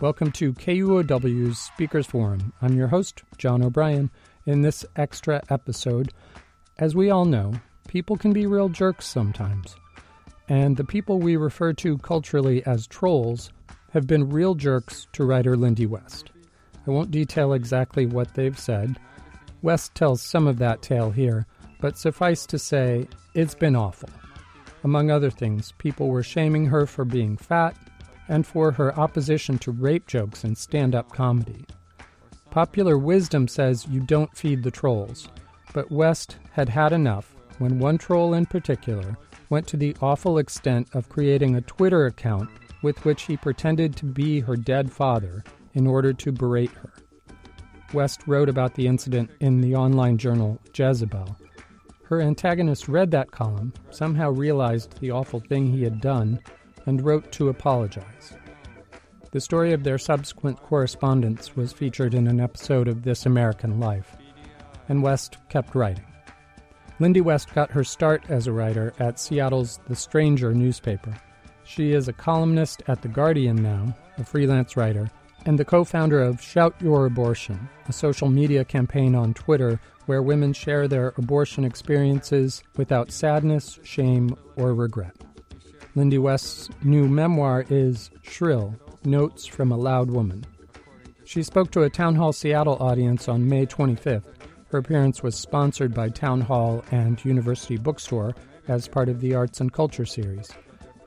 Welcome to KUOW's Speakers Forum. I'm your host, John O'Brien. In this extra episode, as we all know, people can be real jerks sometimes. And the people we refer to culturally as trolls have been real jerks to writer Lindy West. I won't detail exactly what they've said. West tells some of that tale here, but suffice to say, it's been awful. Among other things, people were shaming her for being fat and for her opposition to rape jokes in stand up comedy. Popular wisdom says you don't feed the trolls, but West had had enough when one troll in particular went to the awful extent of creating a Twitter account with which he pretended to be her dead father in order to berate her. West wrote about the incident in the online journal Jezebel. Her antagonist read that column, somehow realized the awful thing he had done, and wrote to apologize. The story of their subsequent correspondence was featured in an episode of This American Life, and West kept writing. Lindy West got her start as a writer at Seattle's The Stranger newspaper. She is a columnist at The Guardian now, a freelance writer, and the co founder of Shout Your Abortion, a social media campaign on Twitter where women share their abortion experiences without sadness, shame, or regret. Lindy West's new memoir is Shrill Notes from a Loud Woman. She spoke to a Town Hall Seattle audience on May 25th. Her appearance was sponsored by Town Hall and University Bookstore as part of the Arts and Culture series.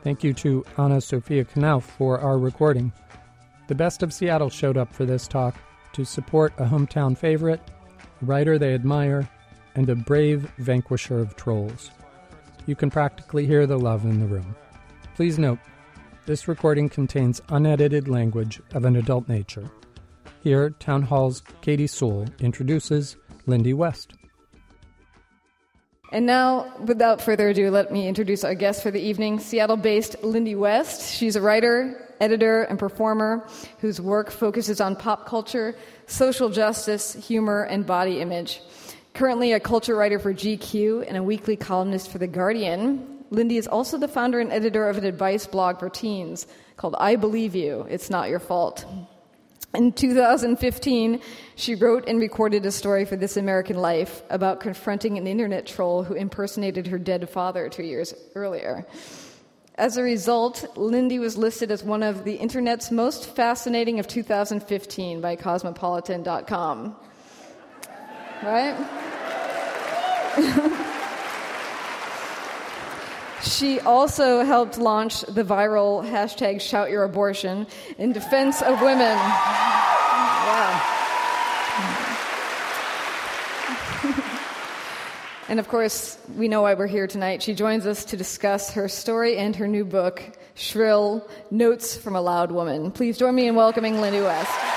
Thank you to Anna Sophia Knauf for our recording. The best of Seattle showed up for this talk to support a hometown favorite, a writer they admire, and a brave vanquisher of trolls. You can practically hear the love in the room. Please note, this recording contains unedited language of an adult nature. Here, Town Hall's Katie Sewell introduces Lindy West. And now, without further ado, let me introduce our guest for the evening, Seattle based Lindy West. She's a writer, editor, and performer whose work focuses on pop culture, social justice, humor, and body image. Currently a culture writer for GQ and a weekly columnist for The Guardian, Lindy is also the founder and editor of an advice blog for teens called I Believe You, It's Not Your Fault. In 2015, she wrote and recorded a story for This American Life about confronting an internet troll who impersonated her dead father two years earlier. As a result, Lindy was listed as one of the internet's most fascinating of 2015 by Cosmopolitan.com. Right? She also helped launch the viral hashtag Shout Your Abortion in defense of women. And of course, we know why we're here tonight. She joins us to discuss her story and her new book, Shrill Notes from a Loud Woman. Please join me in welcoming Lindy West.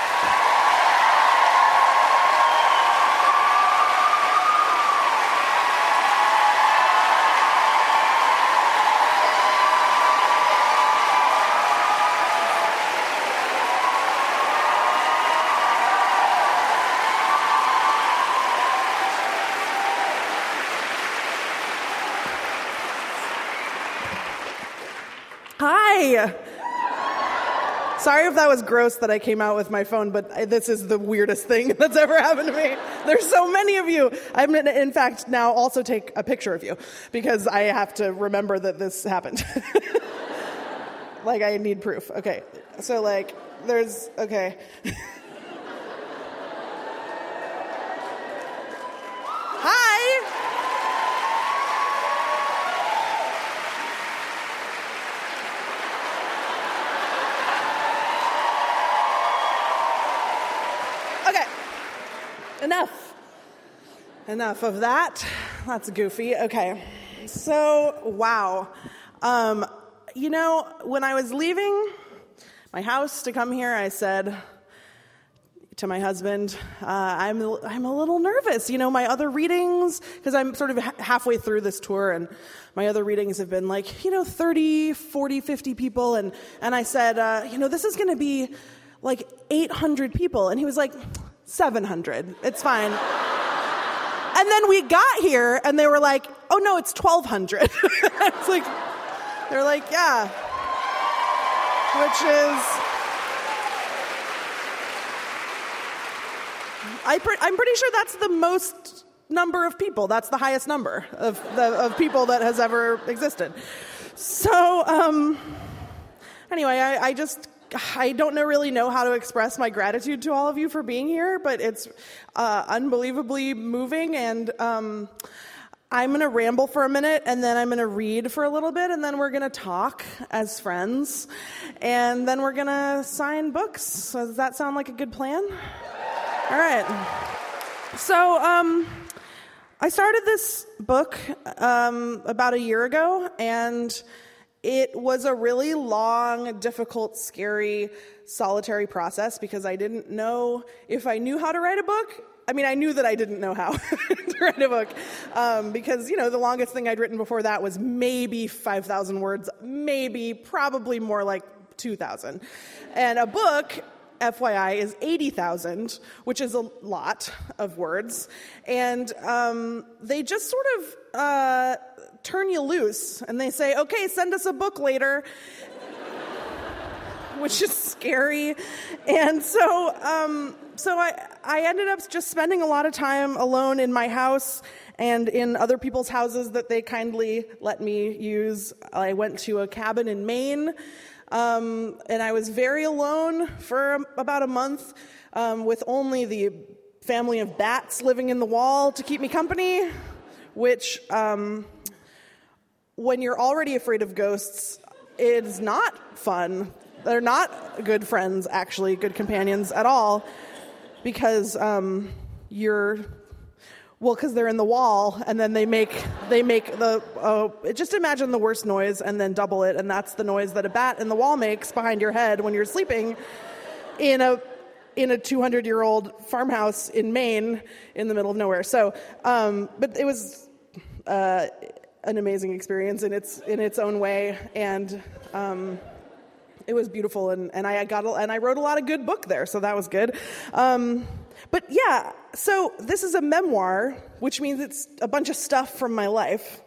Sorry if that was gross that I came out with my phone, but this is the weirdest thing that's ever happened to me. There's so many of you. I'm to, in fact, now also take a picture of you because I have to remember that this happened. like, I need proof. Okay. So, like, there's, okay. Enough of that. That's goofy. Okay. So, wow. Um, you know, when I was leaving my house to come here, I said to my husband, uh, I'm, I'm a little nervous. You know, my other readings, because I'm sort of ha- halfway through this tour, and my other readings have been like, you know, 30, 40, 50 people. And, and I said, uh, you know, this is going to be like 800 people. And he was like, 700. It's fine. And then we got here and they were like, oh no, it's 1200. it's like, they're like, yeah. Which is. I am pretty sure that's the most number of people. That's the highest number of, the, of people that has ever existed. So, um, anyway, I, I just I don't know, really know how to express my gratitude to all of you for being here, but it's uh, unbelievably moving. And um, I'm going to ramble for a minute, and then I'm going to read for a little bit, and then we're going to talk as friends, and then we're going to sign books. So does that sound like a good plan? All right. So, um, I started this book um, about a year ago, and it was a really long, difficult, scary, solitary process because I didn't know if I knew how to write a book. I mean, I knew that I didn't know how to write a book um, because, you know, the longest thing I'd written before that was maybe 5,000 words, maybe, probably more like 2,000. And a book FYI, is 80,000, which is a lot of words. And um, they just sort of uh, turn you loose and they say, okay, send us a book later. which is scary. And so, um, so I, I ended up just spending a lot of time alone in my house and in other people's houses that they kindly let me use. I went to a cabin in Maine um, and I was very alone for about a month um, with only the family of bats living in the wall to keep me company, which, um, when you're already afraid of ghosts, it's not fun. They're not good friends, actually, good companions at all, because um, you're well, because they're in the wall, and then they make they make the uh, just imagine the worst noise, and then double it, and that's the noise that a bat in the wall makes behind your head when you're sleeping in a in a 200 year old farmhouse in Maine in the middle of nowhere. So, um, but it was uh, an amazing experience in its in its own way, and um, it was beautiful. And, and I got a, and I wrote a lot of good book there, so that was good. Um, but yeah, so this is a memoir, which means it's a bunch of stuff from my life.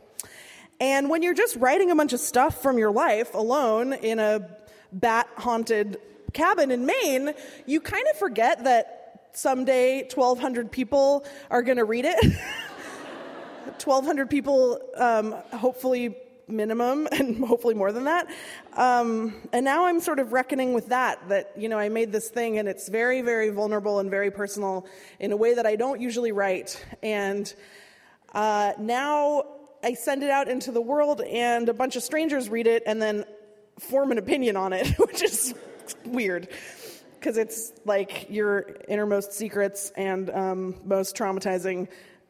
And when you're just writing a bunch of stuff from your life alone in a bat haunted cabin in Maine, you kind of forget that someday 1,200 people are going to read it. 1,200 people, um, hopefully minimum and hopefully more than that. Um, and now I'm sort of reckoning with that, that, you know, I made this thing and it's very, very vulnerable and very personal in a way that I don't usually write. And uh, now I send it out into the world and a bunch of strangers read it and then form an opinion on it, which is weird. Because it's like your innermost secrets and um, most traumatizing,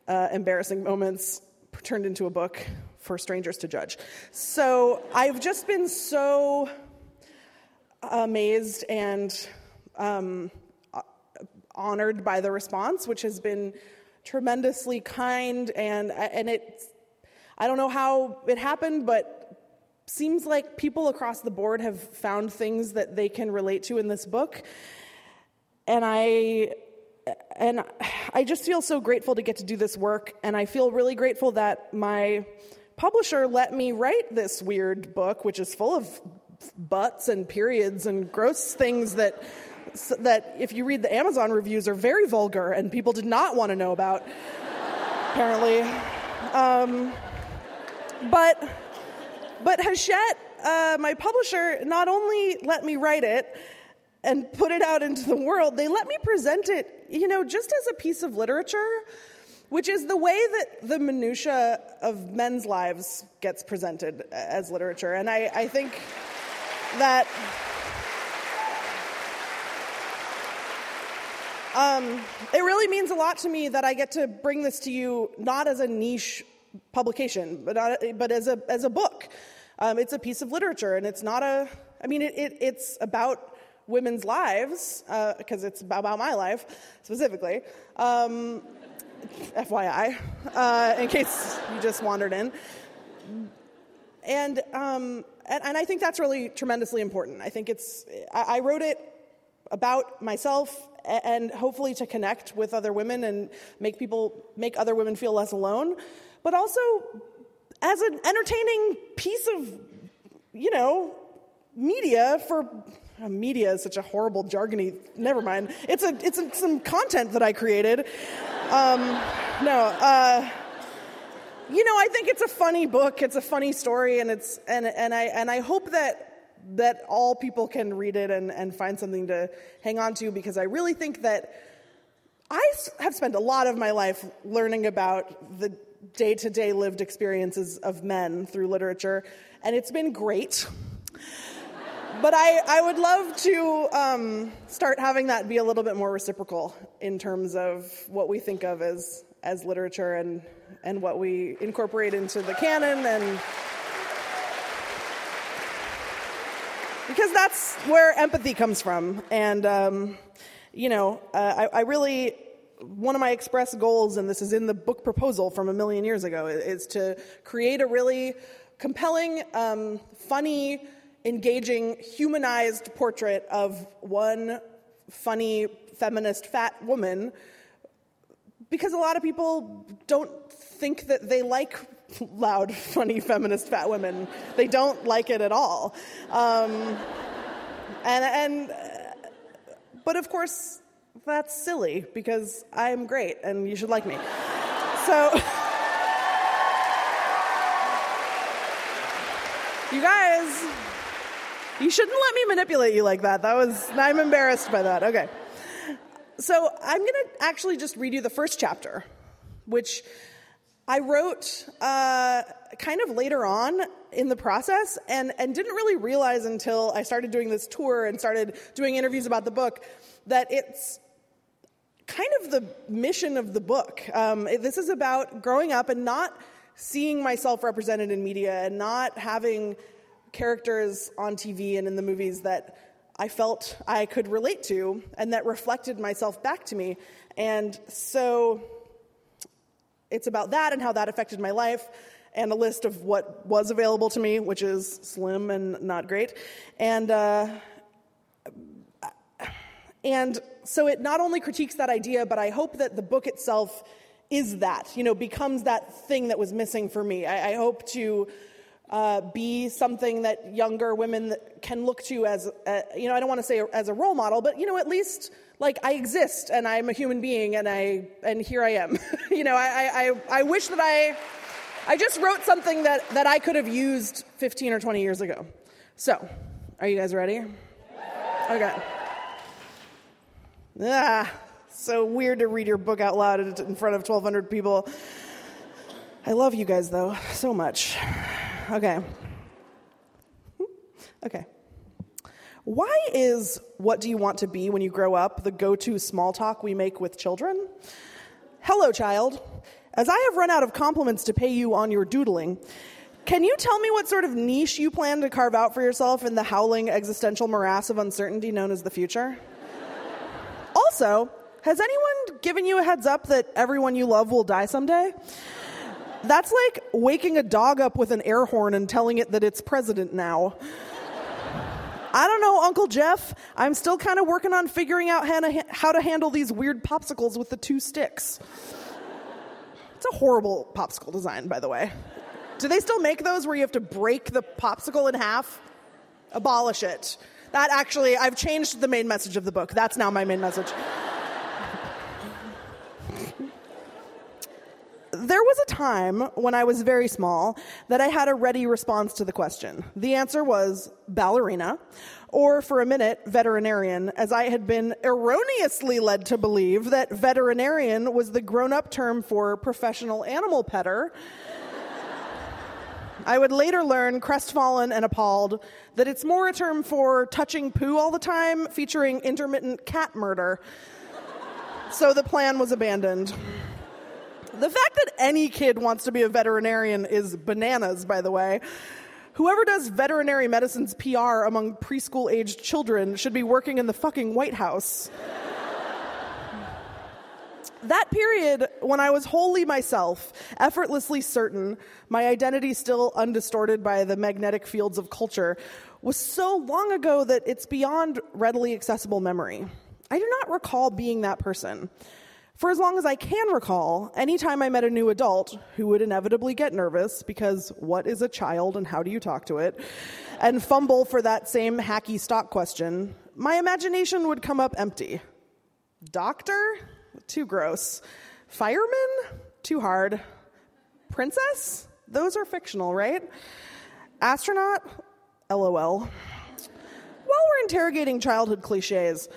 uh, embarrassing moments turned into a book for strangers to judge. So I've just been so amazed and um, honored by the response, which has been tremendously kind and and it. I don't know how it happened, but seems like people across the board have found things that they can relate to in this book, and I and I just feel so grateful to get to do this work, and I feel really grateful that my publisher let me write this weird book, which is full of butts and periods and gross things that that if you read the Amazon reviews are very vulgar and people did not want to know about. apparently, um, but but Hachette, uh, my publisher, not only let me write it and put it out into the world, they let me present it, you know, just as a piece of literature which is the way that the minutia of men's lives gets presented as literature. And I, I think that um, it really means a lot to me that I get to bring this to you not as a niche publication, but, not, but as, a, as a book. Um, it's a piece of literature, and it's not a, I mean, it, it, it's about women's lives, because uh, it's about my life specifically. Um, FYI, uh, in case you just wandered in. And, um, and, and, I think that's really tremendously important. I think it's, I, I wrote it about myself and hopefully to connect with other women and make people, make other women feel less alone, but also as an entertaining piece of, you know, media for media is such a horrible jargony. Never mind. It's a it's a, some content that I created. Um, no. Uh, you know, I think it's a funny book. It's a funny story, and it's and and I and I hope that that all people can read it and, and find something to hang on to because I really think that I have spent a lot of my life learning about the day to day lived experiences of men through literature, and it's been great. But I, I would love to um, start having that be a little bit more reciprocal in terms of what we think of as, as literature and, and what we incorporate into the canon and because that's where empathy comes from. And um, you know uh, I, I really one of my express goals, and this is in the book proposal from a million years ago, is to create a really compelling, um, funny, engaging, humanized portrait of one funny, feminist, fat woman. Because a lot of people don't think that they like loud, funny, feminist, fat women. They don't like it at all. Um, and, and, but of course, that's silly because I'm great and you should like me. So, you guys, you shouldn't let me manipulate you like that. That was, I'm embarrassed by that. Okay. So, I'm going to actually just read you the first chapter, which I wrote uh, kind of later on in the process and, and didn't really realize until I started doing this tour and started doing interviews about the book that it's kind of the mission of the book. Um, this is about growing up and not seeing myself represented in media and not having characters on TV and in the movies that I felt I could relate to and that reflected myself back to me. And so it's about that and how that affected my life and a list of what was available to me, which is slim and not great. And, uh, and so it not only critiques that idea, but I hope that the book itself is that, you know, becomes that thing that was missing for me. I, I hope to uh, be something that younger women can look to as, uh, you know, I don't want to say as a role model, but, you know, at least like I exist and I'm a human being and I, and here I am. you know, I, I, I wish that I, I just wrote something that, that I could have used 15 or 20 years ago. So, are you guys ready? Okay. Ah, so weird to read your book out loud in front of 1,200 people. I love you guys, though, so much. Okay. Okay. Why is what do you want to be when you grow up the go to small talk we make with children? Hello, child. As I have run out of compliments to pay you on your doodling, can you tell me what sort of niche you plan to carve out for yourself in the howling existential morass of uncertainty known as the future? Also, has anyone given you a heads up that everyone you love will die someday? That's like waking a dog up with an air horn and telling it that it's president now. I don't know, Uncle Jeff. I'm still kind of working on figuring out how to, handle these weird popsicles with the two sticks. It's a horrible popsicle design, by the way. Do they still make those where you have to break the popsicle in half? Abolish it. That actually, I've changed the main message of the book. That's now my main message. There was a time when I was very small that I had a ready response to the question. The answer was ballerina, or for a minute, veterinarian, as I had been erroneously led to believe that veterinarian was the grown up term for professional animal petter. I would later learn, crestfallen and appalled, that it's more a term for touching poo all the time, featuring intermittent cat murder. so the plan was abandoned. The fact that any kid wants to be a veterinarian is bananas, by the way. Whoever does veterinary medicine's PR among preschool aged children should be working in the fucking White House that period when I was wholly myself, effortlessly certain, my identity still undistorted by the magnetic fields of culture, was so long ago that it's beyond readily accessible memory. I do not recall being that person. For as long as I can recall, anytime I met a new adult who would inevitably get nervous because what is a child and how do you talk to it, and fumble for that same hacky stock question, my imagination would come up empty. Doctor? Too gross. Fireman? Too hard. Princess? Those are fictional, right? Astronaut? LOL. While we're interrogating childhood cliches,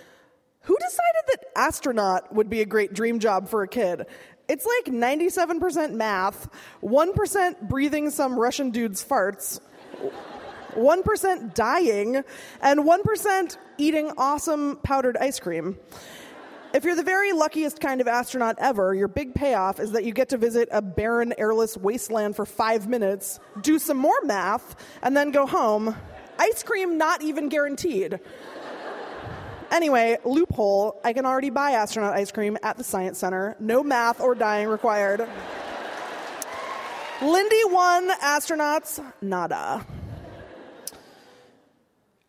who decided that astronaut would be a great dream job for a kid? It's like 97% math, 1% breathing some Russian dude's farts, 1% dying, and 1% eating awesome powdered ice cream. If you're the very luckiest kind of astronaut ever, your big payoff is that you get to visit a barren, airless wasteland for five minutes, do some more math, and then go home. Ice cream not even guaranteed. Anyway, loophole I can already buy astronaut ice cream at the Science Center. No math or dying required. Lindy won, astronauts, nada.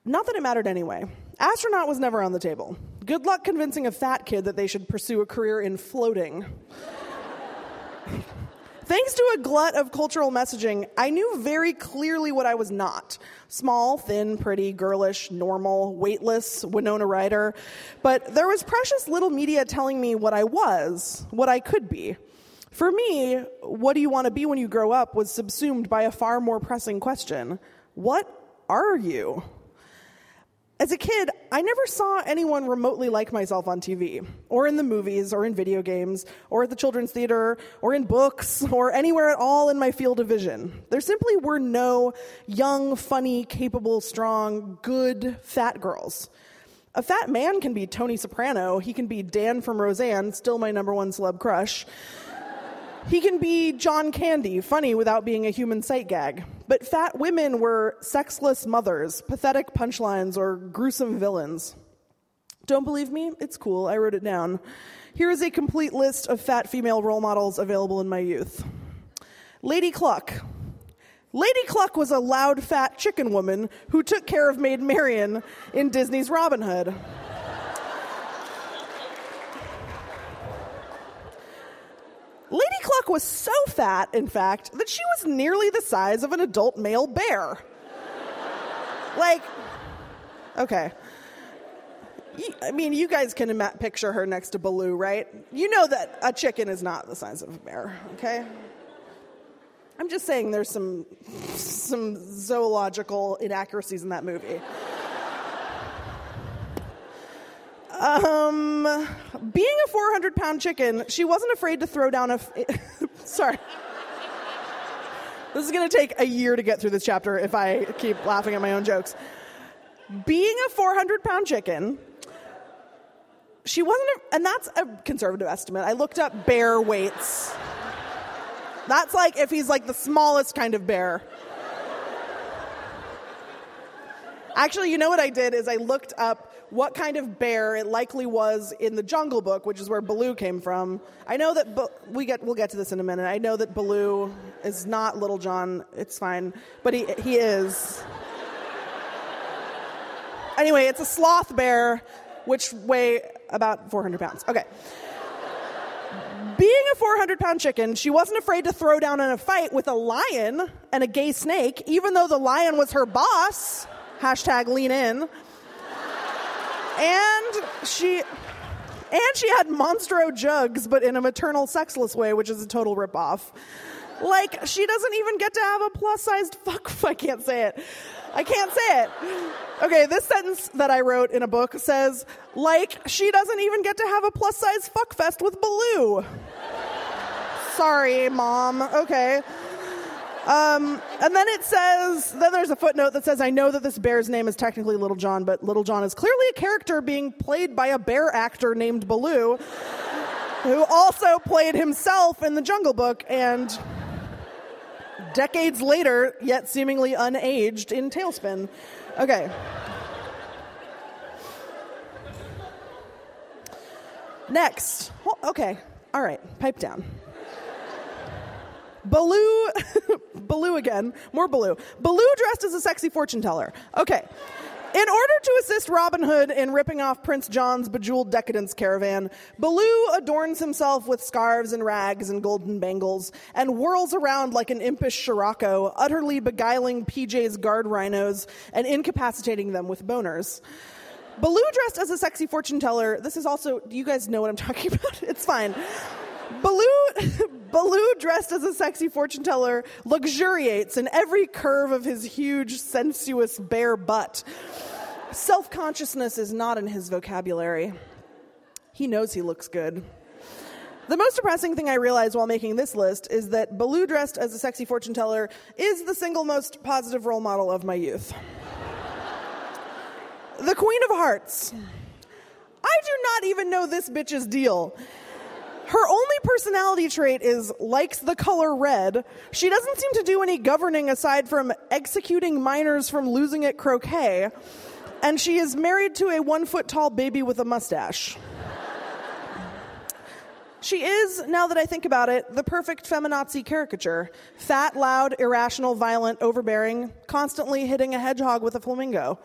Not that it mattered anyway. Astronaut was never on the table. Good luck convincing a fat kid that they should pursue a career in floating. Thanks to a glut of cultural messaging, I knew very clearly what I was not small, thin, pretty, girlish, normal, weightless, Winona Ryder. But there was precious little media telling me what I was, what I could be. For me, what do you want to be when you grow up was subsumed by a far more pressing question What are you? As a kid, I never saw anyone remotely like myself on TV, or in the movies, or in video games, or at the children's theater, or in books, or anywhere at all in my field of vision. There simply were no young, funny, capable, strong, good, fat girls. A fat man can be Tony Soprano, he can be Dan from Roseanne, still my number one celeb crush. He can be John Candy, funny without being a human sight gag. But fat women were sexless mothers, pathetic punchlines, or gruesome villains. Don't believe me? It's cool. I wrote it down. Here is a complete list of fat female role models available in my youth Lady Cluck. Lady Cluck was a loud, fat chicken woman who took care of Maid Marian in Disney's Robin Hood. Lady Cluck was so fat, in fact, that she was nearly the size of an adult male bear. like, okay. I mean, you guys can ima- picture her next to Baloo, right? You know that a chicken is not the size of a bear, okay? I'm just saying there's some some zoological inaccuracies in that movie. Um, being a 400 pound chicken, she wasn't afraid to throw down a. F- Sorry. This is going to take a year to get through this chapter if I keep laughing at my own jokes. Being a 400 pound chicken, she wasn't, a, and that's a conservative estimate. I looked up bear weights. That's like if he's like the smallest kind of bear. Actually, you know what I did is I looked up what kind of bear it likely was in the Jungle Book, which is where Baloo came from. I know that Ba- we get we'll get to this in a minute. I know that Baloo is not Little John. It's fine, but he he is. Anyway, it's a sloth bear, which weigh about 400 pounds. Okay. Being a 400 pound chicken, she wasn't afraid to throw down in a fight with a lion and a gay snake, even though the lion was her boss. Hashtag lean in. And she and she had Monstro jugs, but in a maternal sexless way, which is a total ripoff. Like, she doesn't even get to have a plus sized fuck. I can't say it. I can't say it. Okay, this sentence that I wrote in a book says, like, she doesn't even get to have a plus sized fuck fest with Baloo. Sorry, mom. Okay. Um, and then it says, then there's a footnote that says, I know that this bear's name is technically Little John, but Little John is clearly a character being played by a bear actor named Baloo, who also played himself in the Jungle Book and decades later, yet seemingly unaged, in TaleSpin. Okay. Next. Okay. All right. Pipe down. Baloo, Baloo again, more Baloo. Baloo dressed as a sexy fortune teller. Okay. In order to assist Robin Hood in ripping off Prince John's bejeweled decadence caravan, Baloo adorns himself with scarves and rags and golden bangles and whirls around like an impish Shakira, utterly beguiling PJ's guard rhinos and incapacitating them with boners. Baloo dressed as a sexy fortune teller. This is also, do you guys know what I'm talking about? It's fine. Baloo, Baloo, dressed as a sexy fortune teller, luxuriates in every curve of his huge, sensuous, bare butt. Self consciousness is not in his vocabulary. He knows he looks good. The most depressing thing I realized while making this list is that Baloo dressed as a sexy fortune teller is the single most positive role model of my youth. the Queen of Hearts. I do not even know this bitch's deal. Her only personality trait is likes the color red. She doesn't seem to do any governing aside from executing minors from losing at croquet. And she is married to a one foot tall baby with a mustache. She is, now that I think about it, the perfect feminazi caricature. Fat, loud, irrational, violent, overbearing, constantly hitting a hedgehog with a flamingo.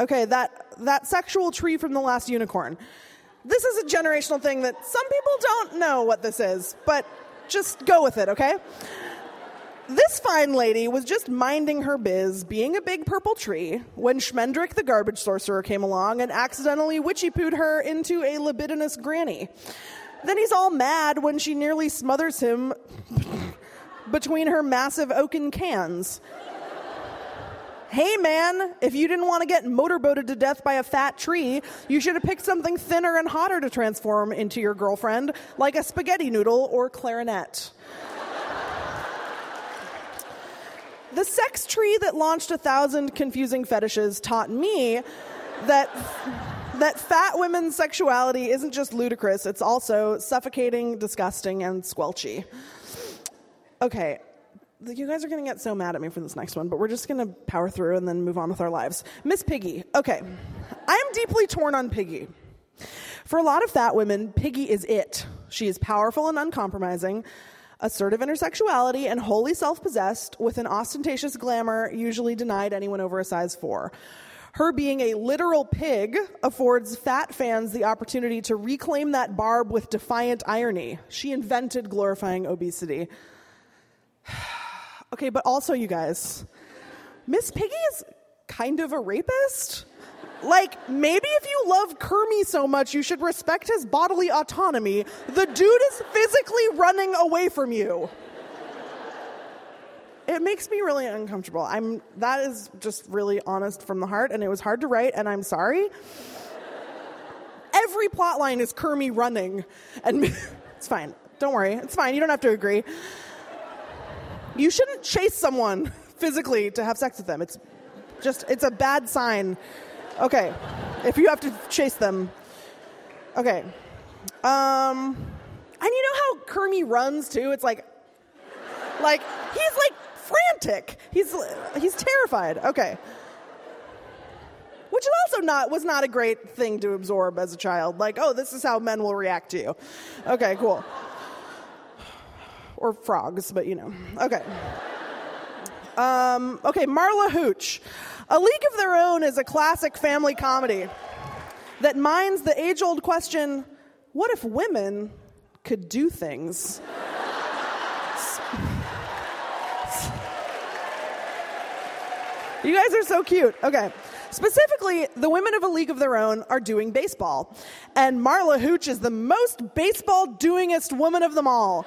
Okay, that, that sexual tree from the last unicorn. This is a generational thing that some people don't know what this is, but just go with it, okay? This fine lady was just minding her biz, being a big purple tree, when Schmendrick the garbage sorcerer came along and accidentally witchy pooed her into a libidinous granny. Then he's all mad when she nearly smothers him between her massive oaken cans hey man, if you didn't want to get motorboated to death by a fat tree, you should have picked something thinner and hotter to transform into your girlfriend, like a spaghetti noodle or clarinet. the sex tree that launched a thousand confusing fetishes taught me that that fat women's sexuality isn't just ludicrous, it's also suffocating, disgusting, and squelchy. Okay, you guys are going to get so mad at me for this next one, but we're just going to power through and then move on with our lives. Miss Piggy. Okay. I am deeply torn on Piggy. For a lot of fat women, Piggy is it. She is powerful and uncompromising, assertive in her sexuality, and wholly self possessed, with an ostentatious glamour usually denied anyone over a size four. Her being a literal pig affords fat fans the opportunity to reclaim that barb with defiant irony. She invented glorifying obesity. Okay, but also, you guys, Miss Piggy is kind of a rapist. Like, maybe if you love Kermie so much, you should respect his bodily autonomy. The dude is physically running away from you. It makes me really uncomfortable. I'm that is just really honest from the heart, and it was hard to write, and I'm sorry. Every plot line is Kermie running, and it's fine. Don't worry, it's fine. You don't have to agree. You shouldn't chase someone physically to have sex with them. It's just, it's a bad sign. Okay. If you have to chase them. Okay. Um, and you know how Kermie runs too? It's like, like, he's like frantic. He's, he's terrified. Okay. Which is also not, was not a great thing to absorb as a child. Like, oh, this is how men will react to you. Okay, cool or frogs, but you know. Okay. Um, okay, Marla Hooch. A League of Their Own is a classic family comedy that mines the age old question what if women could do things? you guys are so cute. Okay. Specifically, the women of A League of Their Own are doing baseball. And Marla Hooch is the most baseball doingest woman of them all.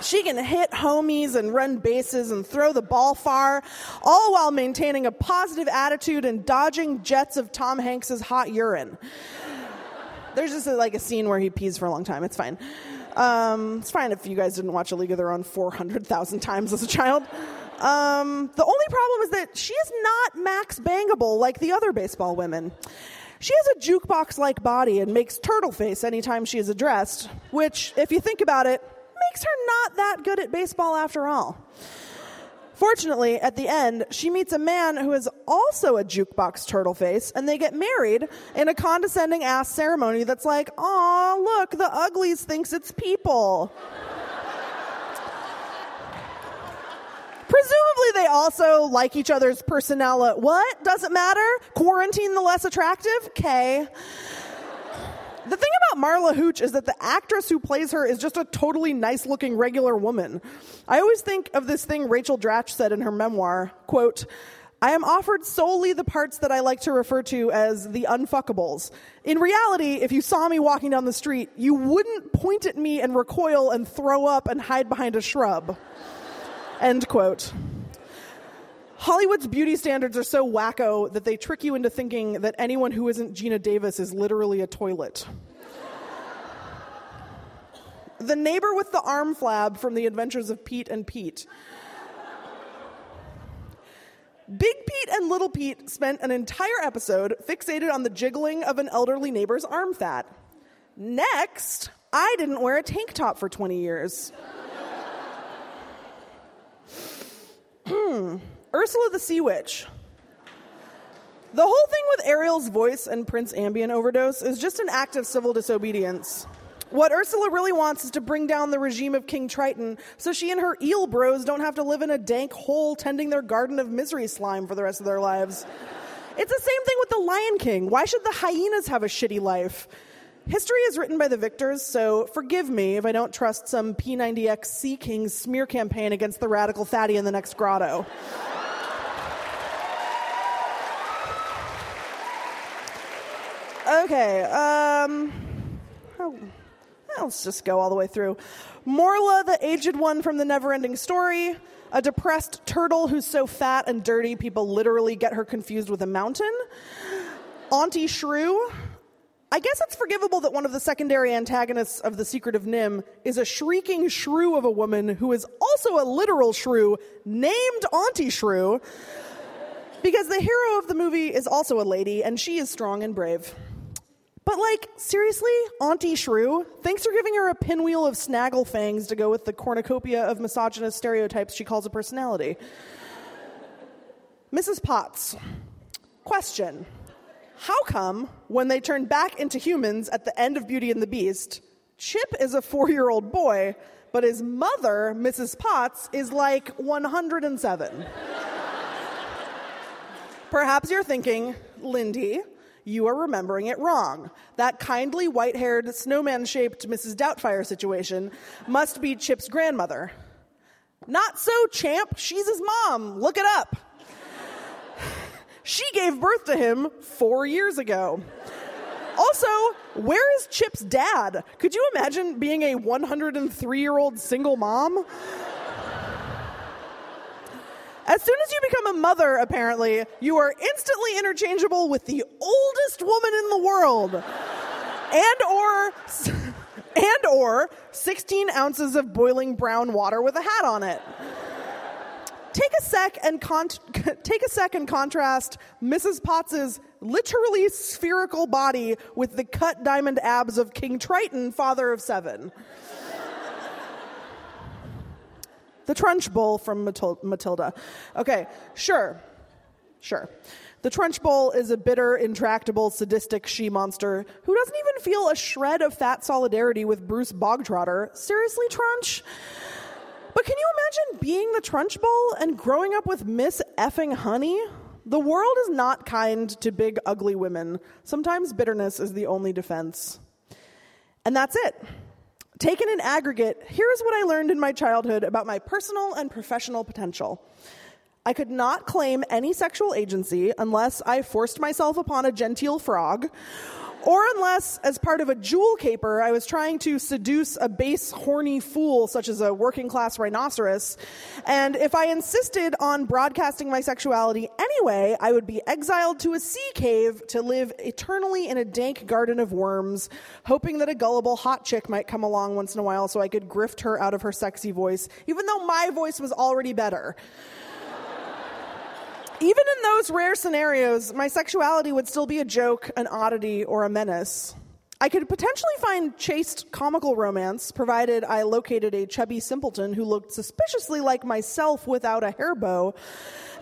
She can hit homies and run bases and throw the ball far, all while maintaining a positive attitude and dodging jets of Tom Hanks's hot urine. There's just a, like a scene where he pees for a long time. It's fine. Um, it's fine if you guys didn't watch A League of Their Own 400,000 times as a child. Um, the only problem is that she is not max bangable like the other baseball women. She has a jukebox like body and makes turtle face anytime she is addressed, which, if you think about it, makes her not that good at baseball after all. Fortunately, at the end, she meets a man who is also a jukebox turtle face, and they get married in a condescending ass ceremony that's like, "Aw, look, the uglies thinks it's people." Presumably, they also like each other's personality. What? Doesn't matter? Quarantine the less attractive? Okay. The thing about Marla Hooch is that the actress who plays her is just a totally nice looking regular woman. I always think of this thing Rachel Dratch said in her memoir, quote, I am offered solely the parts that I like to refer to as the unfuckables. In reality, if you saw me walking down the street, you wouldn't point at me and recoil and throw up and hide behind a shrub. End quote. Hollywood's beauty standards are so wacko that they trick you into thinking that anyone who isn't Geena Davis is literally a toilet. the neighbor with the arm flab from the adventures of Pete and Pete. Big Pete and Little Pete spent an entire episode fixated on the jiggling of an elderly neighbor's arm fat. Next, I didn't wear a tank top for 20 years. Hmm. Ursula the Sea Witch. The whole thing with Ariel's voice and Prince Ambien overdose is just an act of civil disobedience. What Ursula really wants is to bring down the regime of King Triton so she and her eel bros don't have to live in a dank hole tending their garden of misery slime for the rest of their lives. It's the same thing with the Lion King. Why should the hyenas have a shitty life? History is written by the victors, so forgive me if I don't trust some P90X Sea King smear campaign against the radical fatty in the next grotto. Okay, um, oh, let's just go all the way through. Morla, the aged one from the never-ending story, a depressed turtle who's so fat and dirty people literally get her confused with a mountain. Auntie Shrew. I guess it's forgivable that one of the secondary antagonists of The Secret of NIMH is a shrieking shrew of a woman who is also a literal shrew named Auntie Shrew. Because the hero of the movie is also a lady, and she is strong and brave. But like, seriously, Auntie Shrew, thanks for giving her a pinwheel of snaggle fangs to go with the cornucopia of misogynist stereotypes she calls a personality. Mrs. Potts, question. How come when they turn back into humans at the end of Beauty and the Beast, Chip is a four year old boy, but his mother, Mrs. Potts, is like 107? Perhaps you're thinking, Lindy, you are remembering it wrong. That kindly white haired, snowman shaped Mrs. Doubtfire situation must be Chip's grandmother. Not so, champ. She's his mom. Look it up. She gave birth to him four years ago. Also, where is Chip's dad? Could you imagine being a 103 year old single mom? As soon as you become a mother, apparently, you are instantly interchangeable with the oldest woman in the world. and or and or 16 ounces of boiling brown water with a hat on it. Take a sec and con- take a sec and contrast Mrs. Potts's literally spherical body with the cut diamond abs of King Triton, father of seven. The Trunchbull from Matilda. Okay, sure. Sure. The Trunchbull is a bitter, intractable, sadistic she monster who doesn't even feel a shred of fat solidarity with Bruce Bogtrotter. Seriously, Trunch? But can you imagine being the Trunchbull and growing up with Miss effing Honey? The world is not kind to big, ugly women. Sometimes bitterness is the only defense. And that's it. Taken in aggregate, here's what I learned in my childhood about my personal and professional potential. I could not claim any sexual agency unless I forced myself upon a genteel frog, or unless, as part of a jewel caper, I was trying to seduce a base, horny fool such as a working class rhinoceros. And if I insisted on broadcasting my sexuality anyway, I would be exiled to a sea cave to live eternally in a dank garden of worms, hoping that a gullible hot chick might come along once in a while so I could grift her out of her sexy voice, even though my voice was already better. Even in those rare scenarios, my sexuality would still be a joke, an oddity, or a menace. I could potentially find chaste comical romance, provided I located a chubby simpleton who looked suspiciously like myself without a hair bow,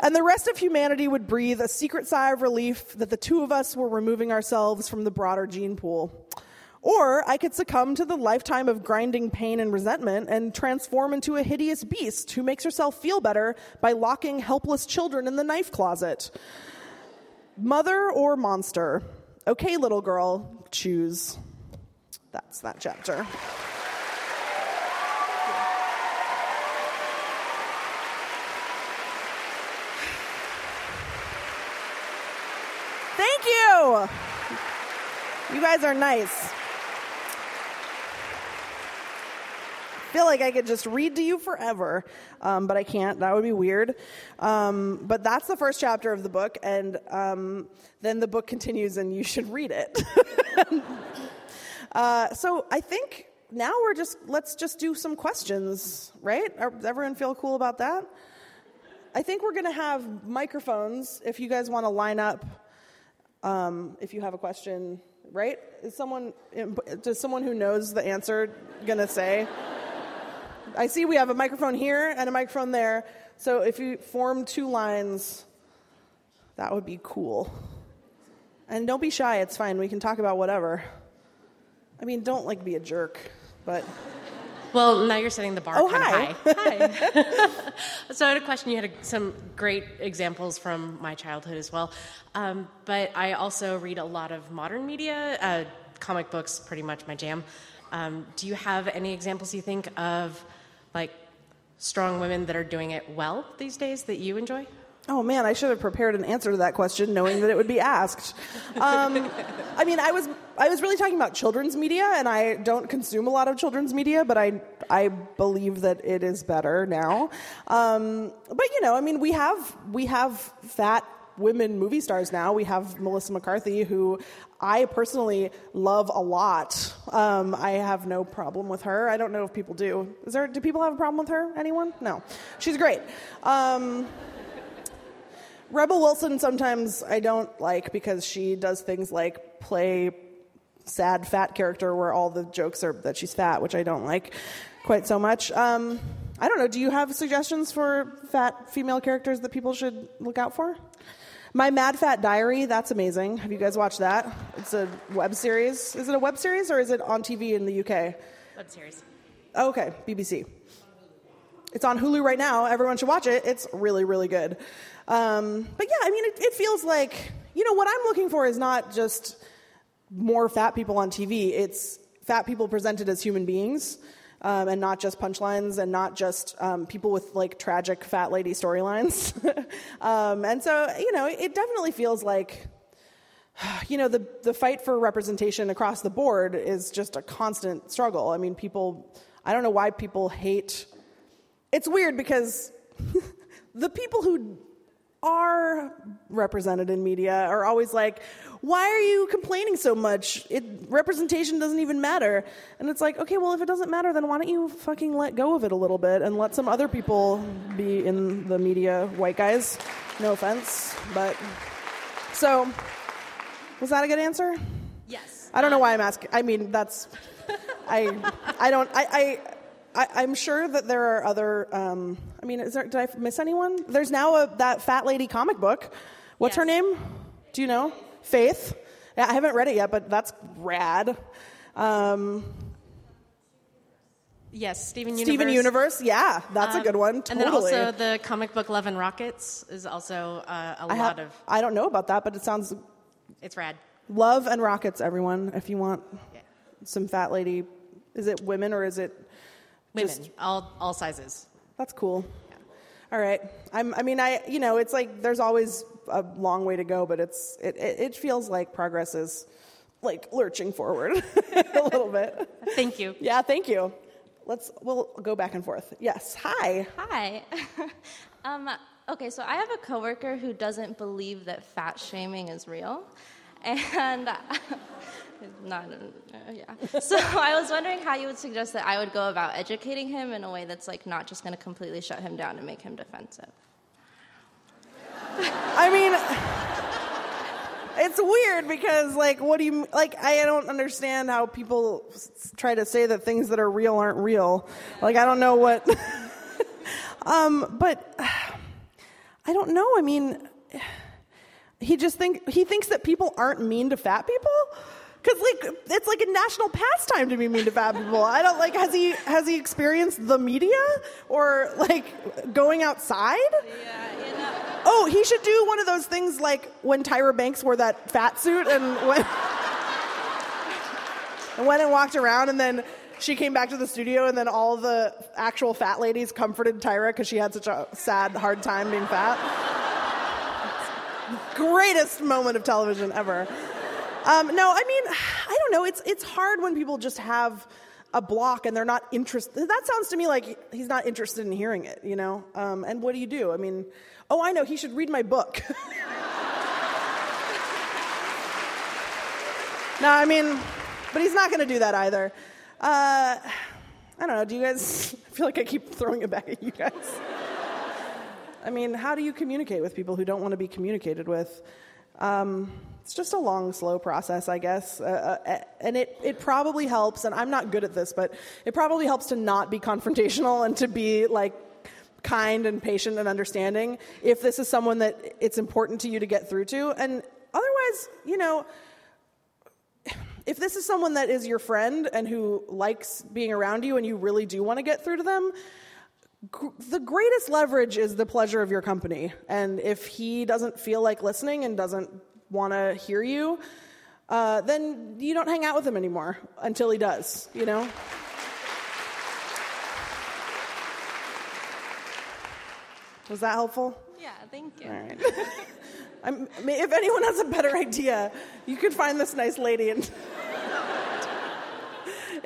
and the rest of humanity would breathe a secret sigh of relief that the two of us were removing ourselves from the broader gene pool. Or I could succumb to the lifetime of grinding pain and resentment and transform into a hideous beast who makes herself feel better by locking helpless children in the knife closet. Mother or monster? Okay, little girl, choose. That's that chapter. Thank you. You guys are nice. Feel like I could just read to you forever, um, but I can't. That would be weird. Um, but that's the first chapter of the book, and um, then the book continues, and you should read it. uh, so I think now we're just let's just do some questions, right? Does everyone feel cool about that? I think we're going to have microphones if you guys want to line up. Um, if you have a question, right? Is someone does someone who knows the answer to say? I see we have a microphone here and a microphone there. So if you form two lines, that would be cool. And don't be shy, it's fine. We can talk about whatever. I mean, don't like be a jerk, but. Well, now you're setting the bar oh, hi. of high. Hi. so I had a question. You had some great examples from my childhood as well. Um, but I also read a lot of modern media, uh, comic books, pretty much my jam. Um, do you have any examples you think of like strong women that are doing it well these days that you enjoy? Oh man, I should have prepared an answer to that question, knowing that it would be asked. Um, I mean, I was I was really talking about children's media, and I don't consume a lot of children's media, but I I believe that it is better now. Um, but you know, I mean, we have we have fat women movie stars now. We have Melissa McCarthy, who I personally love a lot. Um, I have no problem with her. I don't know if people do. Is there? Do people have a problem with her? Anyone? No. She's great. Um, Rebel Wilson sometimes I don't like because she does things like play sad fat character where all the jokes are that she's fat, which I don't like quite so much. Um, I don't know. Do you have suggestions for fat female characters that people should look out for? My Mad Fat Diary, that's amazing. Have you guys watched that? It's a web series. Is it a web series or is it on TV in the UK? Web series. Oh, okay, BBC. It's on Hulu right now. Everyone should watch it. It's really, really good. Um, but yeah, I mean, it, it feels like, you know, what I'm looking for is not just more fat people on TV, it's fat people presented as human beings um, and not just punchlines and not just um, people with like tragic fat lady storylines. um, and so, you know, it definitely feels like, you know, the, the fight for representation across the board is just a constant struggle. I mean, people, I don't know why people hate. It's weird because the people who are represented in media are always like, why are you complaining so much? It, representation doesn't even matter. And it's like, okay, well, if it doesn't matter, then why don't you fucking let go of it a little bit and let some other people be in the media? White guys, no offense, but. So, was that a good answer? Yes. I don't know why I'm asking. I mean, that's. I, I don't. I, I I, am sure that there are other. Um, I mean, there, did I miss anyone? There's now a, that fat lady comic book. What's yes. her name? Do you know? Faith. Yeah, I haven't read it yet, but that's rad. Um, yes, Steven Universe. Steven Universe. Yeah, that's um, a good one. Totally. And then also the comic book Love and Rockets is also uh, a I lot have, of. I don't know about that, but it sounds. It's rad. Love and Rockets, everyone. If you want yeah. some fat lady, is it women or is it Women, Just, all all sizes. That's cool. Yeah. All right. I'm, I mean, I you know, it's like there's always a long way to go, but it's it, it, it feels like progress is like lurching forward a little bit. Thank you. Yeah, thank you. Let's we'll go back and forth. Yes. Hi. Hi. um, okay, so I have a coworker who doesn't believe that fat shaming is real, and not, uh, yeah. So I was wondering how you would suggest that I would go about educating him in a way that's like not just going to completely shut him down and make him defensive. I mean, it's weird because like, what do you like? I don't understand how people try to say that things that are real aren't real. Like, I don't know what. um, but I don't know. I mean, he just think he thinks that people aren't mean to fat people Because like it's like a national pastime to be mean to fat people. I don't like. Has he has he experienced the media or like going outside? Yeah, you know. Oh, he should do one of those things like when Tyra Banks wore that fat suit and went and went and walked around, and then she came back to the studio, and then all the actual fat ladies comforted Tyra because she had such a sad, hard time being fat. Greatest moment of television ever. Um, no, I mean, I don't know. It's it's hard when people just have a block and they're not interested. That sounds to me like he's not interested in hearing it, you know. Um, and what do you do? I mean, oh, I know. He should read my book. no, I mean, but he's not going to do that either. Uh, I don't know. Do you guys I feel like I keep throwing it back at you guys? I mean, how do you communicate with people who don't want to be communicated with? Um, it's just a long, slow process, I guess. Uh, uh, and it, it probably helps, and I'm not good at this, but it probably helps to not be confrontational and to be like kind and patient and understanding if this is someone that it's important to you to get through to. And otherwise, you know, if this is someone that is your friend and who likes being around you and you really do want to get through to them, the greatest leverage is the pleasure of your company. And if he doesn't feel like listening and doesn't want to hear you, uh, then you don't hang out with him anymore until he does, you know? Was that helpful? Yeah, thank you. All right. I'm, if anyone has a better idea, you could find this nice lady and.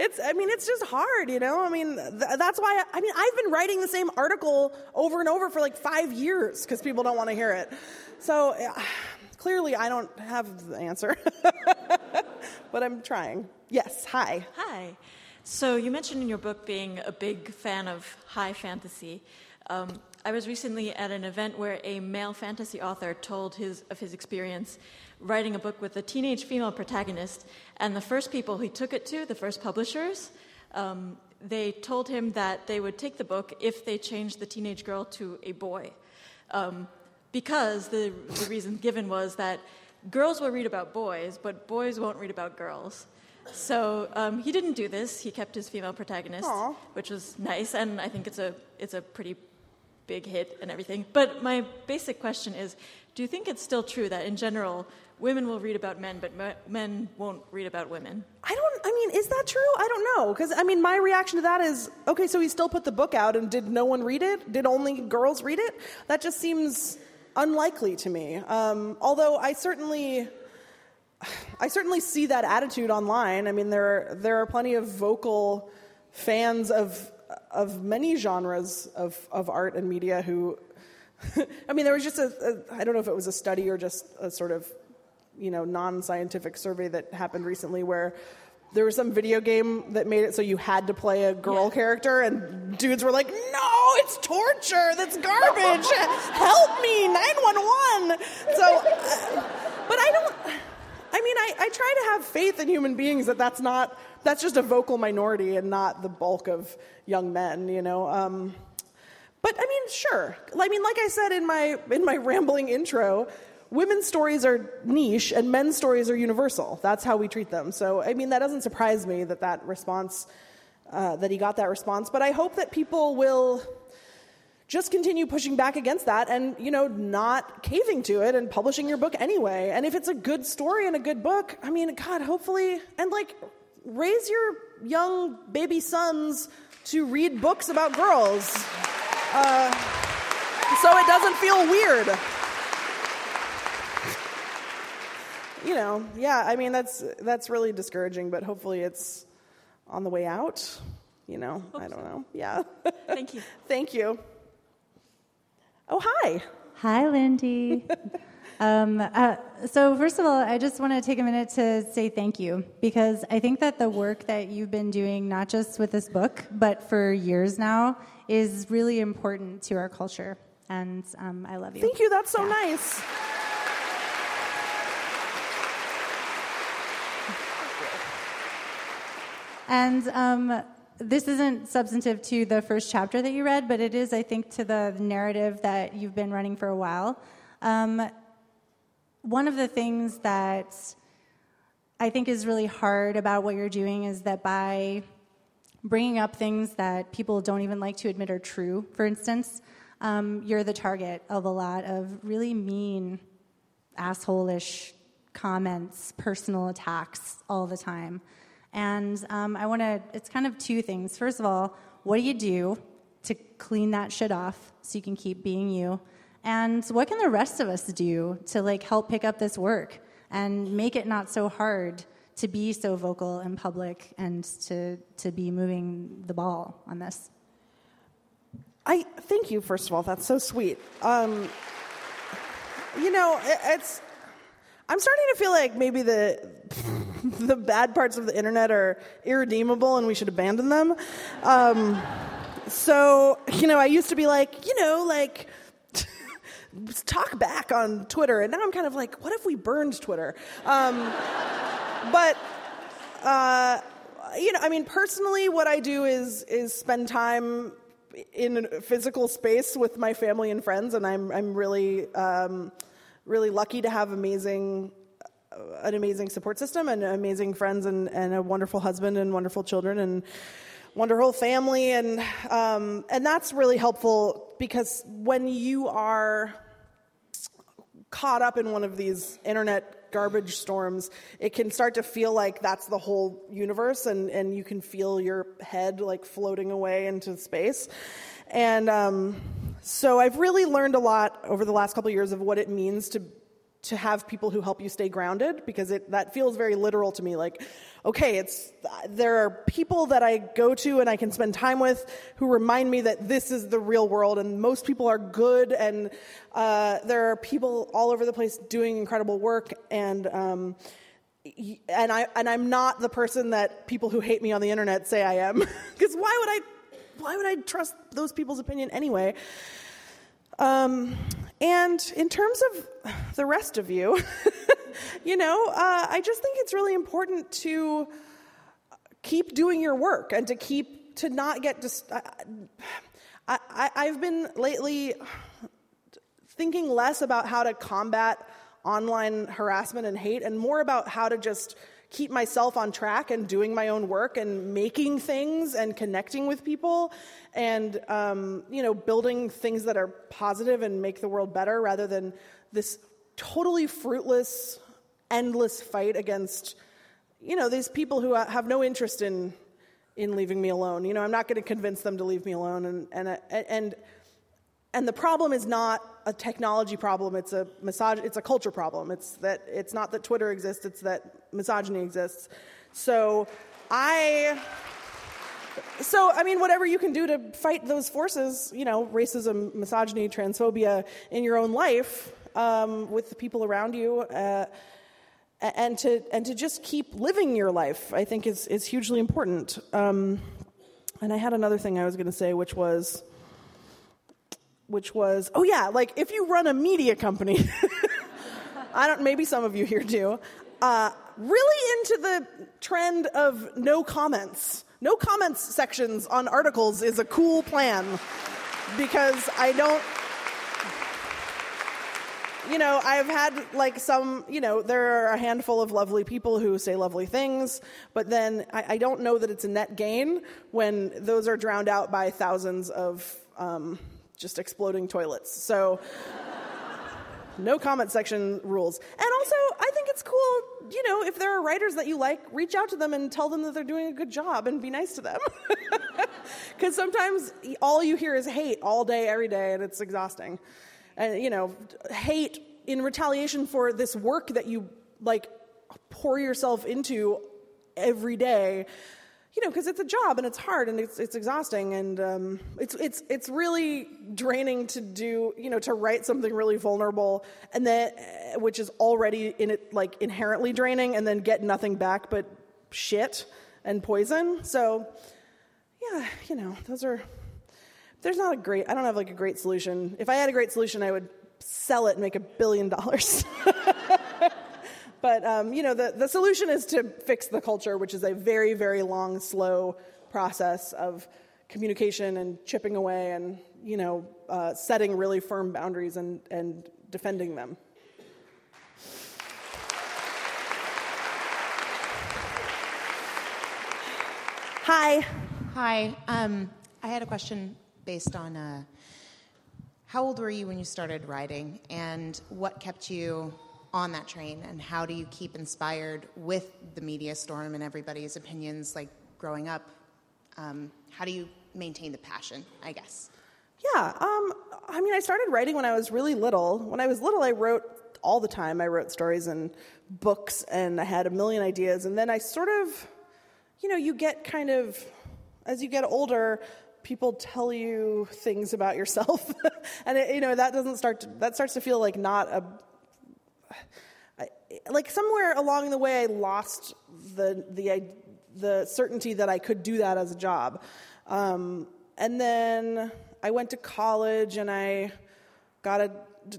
It's i mean it's just hard you know? I mean th- that's why I, I mean i've been writing the same article over and over for like five years because people don't want to hear it. So uh, clearly i don't have the answer. But i'm trying. Yes hi. Hi. So you mentioned in your book being a big fan of high fantasy. Um, I was recently at an event where a male fantasy author told his of his experience writing a book with a teenage female protagonist, and the first people he took it to, the first publishers, um, they told him that they would take the book if they changed the teenage girl to a boy, um, because the the reason given was that girls will read about boys, but boys won't read about girls. So um, he didn't do this. He kept his female protagonist, Aw. which was nice, and I think it's a it's a pretty big hit and everything. But my basic question is: Do you think it's still true that in general women will read about men, but men won't read about women? I don't, I mean, is that true? I don't know. Because, I mean, my reaction to that is okay, so he still put the book out, and did no one read it? Did only girls read it? That just seems unlikely to me. Um, although I certainly. I certainly see that attitude online. I mean, there are, there are plenty of vocal fans of of many genres of, of art and media who. I mean, there was just a, a I don't know if it was a study or just a sort of you know non-scientific survey that happened recently where there was some video game that made it so you had to play a girl character and dudes were like no it's torture. That's garbage. Help me 911 so uh, but i don't i mean I, I try to have faith in human beings that that's not that's just a vocal minority and not the bulk of young men you know um, but I mean, sure. I mean, like I said in my in my rambling intro, women's stories are niche and men's stories are universal. That's how we treat them. So, I mean, that doesn't surprise me that that response uh, that he got that response. But I hope that people will just continue pushing back against that and you know not caving to it and publishing your book anyway and if it's a good story and a good book i mean god hopefully and like raise your young baby sons to read books about girls uh, so it doesn't feel weird you know yeah i mean that's that's really discouraging but hopefully it's on the way out you know i don't know yeah Thank you. thank you oh hi Hi, Lindy. um, uh, so, first of all, I just want to take a minute to say thank you because I think that the work that you've been doing, not just with this book, but for years now, is really important to our culture. And um, I love you. thank you that's so Yeah. nice And um, this isn't substantive to the first chapter that you read, but it is, I think, to the narrative that you've been running for a while. Um, one of the things that I think is really hard about what you're doing is that by bringing up things that people don't even like to admit are true, for instance, um, you're the target of a lot of really mean, asshole-ish comments, personal attacks all the time. And um, I want to, it's kind of two things. First of all, what do you do to clean that shit off so you can keep being you? And what can the rest of us do to like help pick up this work and make it not so hard to be so vocal in public and to, to be moving the ball on this? I thank you, first of all. That's so sweet. Um, you know, it, it's. I'm starting to feel like maybe the the bad parts of the internet are irredeemable and we should abandon them. Um, so, you know, I used to be like, you know, like talk back on Twitter, and now I'm kind of like, what if we burned Twitter? Um, but. Uh, you know, I mean, personally, what I do is is spend time in a physical space with my family and friends, and I'm I'm really um, really lucky to have amazing an amazing support system and amazing friends and, and a wonderful husband and wonderful children and wonderful family and um, and that's really helpful because when you are caught up in one of these internet garbage storms, it can start to feel like that's the whole universe, and, and you can feel your head like floating away into space. And um, so I've really learned a lot over the last couple of years of what it means to to have people who help you stay grounded because it that feels very literal to me. Like okay it's there are people that I go to and I can spend time with who remind me that this is the real world and most people are good and uh, there are people all over the place doing incredible work and um, and I and I'm not the person that people who hate me on the internet say I am. Because why would I why would I trust those people's opinion anyway? Um, and in terms of the rest of you, you know, uh, I just think it's really important to keep doing your work and to keep, to not get just. I, I, I've been lately thinking less about how to combat online harassment and hate and more about how to just keep myself on track and doing my own work and making things and connecting with people and um, you know building things that are positive and make the world better rather than this totally fruitless endless fight against you know these people who have no interest in in leaving me alone. You know i'm not going to convince them to leave me alone and and and and the problem is not a technology problem it's a misog- it's a culture problem. It's that it's not that twitter exists it's that misogyny exists. So i so i mean whatever you can do to fight those forces you know racism misogyny transphobia in your own life um, with the people around you uh, and to and to just keep living your life i think is is hugely important um, and i had another thing i was going to say which was which was, oh yeah, like if you run a media company, I don't, maybe some of you here do, uh, really into the trend of no comments. No comments sections on articles is a cool plan because I don't, you know, I've had like some, you know, there are a handful of lovely people who say lovely things, but then I, I don't know that it's a net gain when those are drowned out by thousands of, um, just exploding toilets. So, no comment section rules. And also, I think it's cool, you know, if there are writers that you like, reach out to them and tell them that they're doing a good job and be nice to them. Because sometimes all you hear is hate all day, every day, and it's exhausting. And, you know, hate in retaliation for this work that you, like, pour yourself into every day you know, because it's a job and it's hard and it's it's exhausting and um, it's it's it's really draining to do, you know, to write something really vulnerable and then uh, which is already in it like inherently draining and then get nothing back but shit and poison. So, yeah, you know, those are. There's not a great. I don't have like a great solution. If I had a great solution, I would sell it and make a billion dollars. But um, you know, the, the solution is to fix the culture, which is a very, very long, slow process of communication and chipping away and you know, uh, setting really firm boundaries and, and defending them. Hi. Hi. Um, I had a question based on uh, how old were you when you started writing, and what kept you on that train, and how do you keep inspired with the media storm and everybody's opinions, like growing up? Um, how do you maintain the passion? I guess. Yeah. Um, I mean, I started writing when I was really little. When I was little, I wrote all the time. I wrote stories and books, and I had a million ideas. And then I sort of, you know, you get kind of, as you get older, people tell you things about yourself, and it, you know that doesn't start. To, that starts to feel like not a. Like somewhere along the way, I lost the the the certainty that I could do that as a job, um, and then I went to college and I got a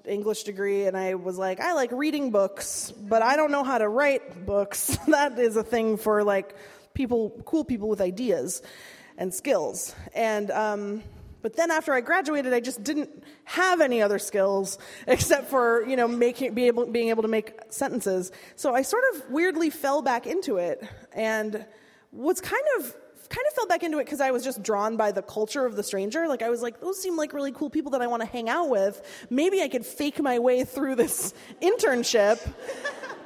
English degree and I was like, I like reading books, but I don't know how to write books. that is a thing for like people, cool people with ideas and skills. And, um, but then after I graduated, I just didn't have any other skills except for, you know, making, be able, being able to make sentences. So I sort of weirdly fell back into it and was kind of kind of fell back into it because I was just drawn by the culture of the stranger. Like I was like, those seem like really cool people that I want to hang out with. Maybe I could fake my way through this internship.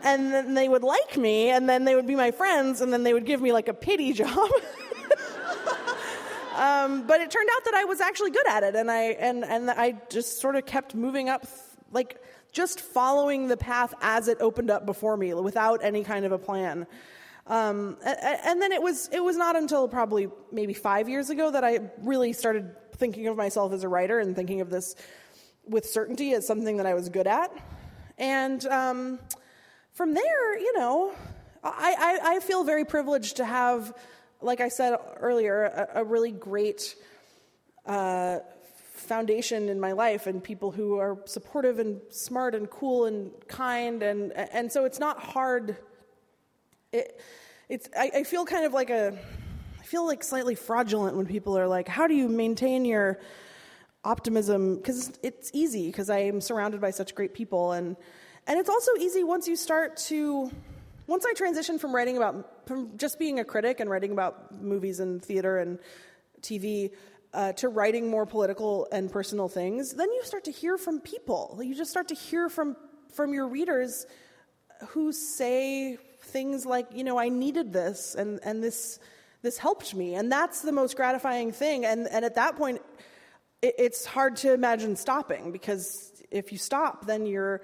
and then they would like me, and then they would be my friends, and then they would give me like a pity job. Um, but it turned out that I was actually good at it, and I and and I just sort of kept moving up, like just following the path as it opened up before me, without any kind of a plan. Um, and then it was it was not until probably maybe five years ago that I really started thinking of myself as a writer and thinking of this with certainty as something that I was good at. And um, from there, you know, I, I, I, feel very privileged to have, like I said earlier, a, a really great uh, foundation in my life and people who are supportive and smart and cool and kind. And, and so it's not hard it, it's, I, I feel kind of like a, I feel like slightly fraudulent when people are like, how do you maintain your optimism? Because it's easy, because I am surrounded by such great people. And, and it's also easy once you start to, once I transitioned from writing about, from just being a critic and writing about movies and theater and TV, uh, to writing more political and personal things, then you start to hear from people. You just start to hear from from your readers who say things like, you know, I needed this and, and this, this helped me. And that's the most gratifying thing. And, and at that point, it, it's hard to imagine stopping because if you stop, then you're,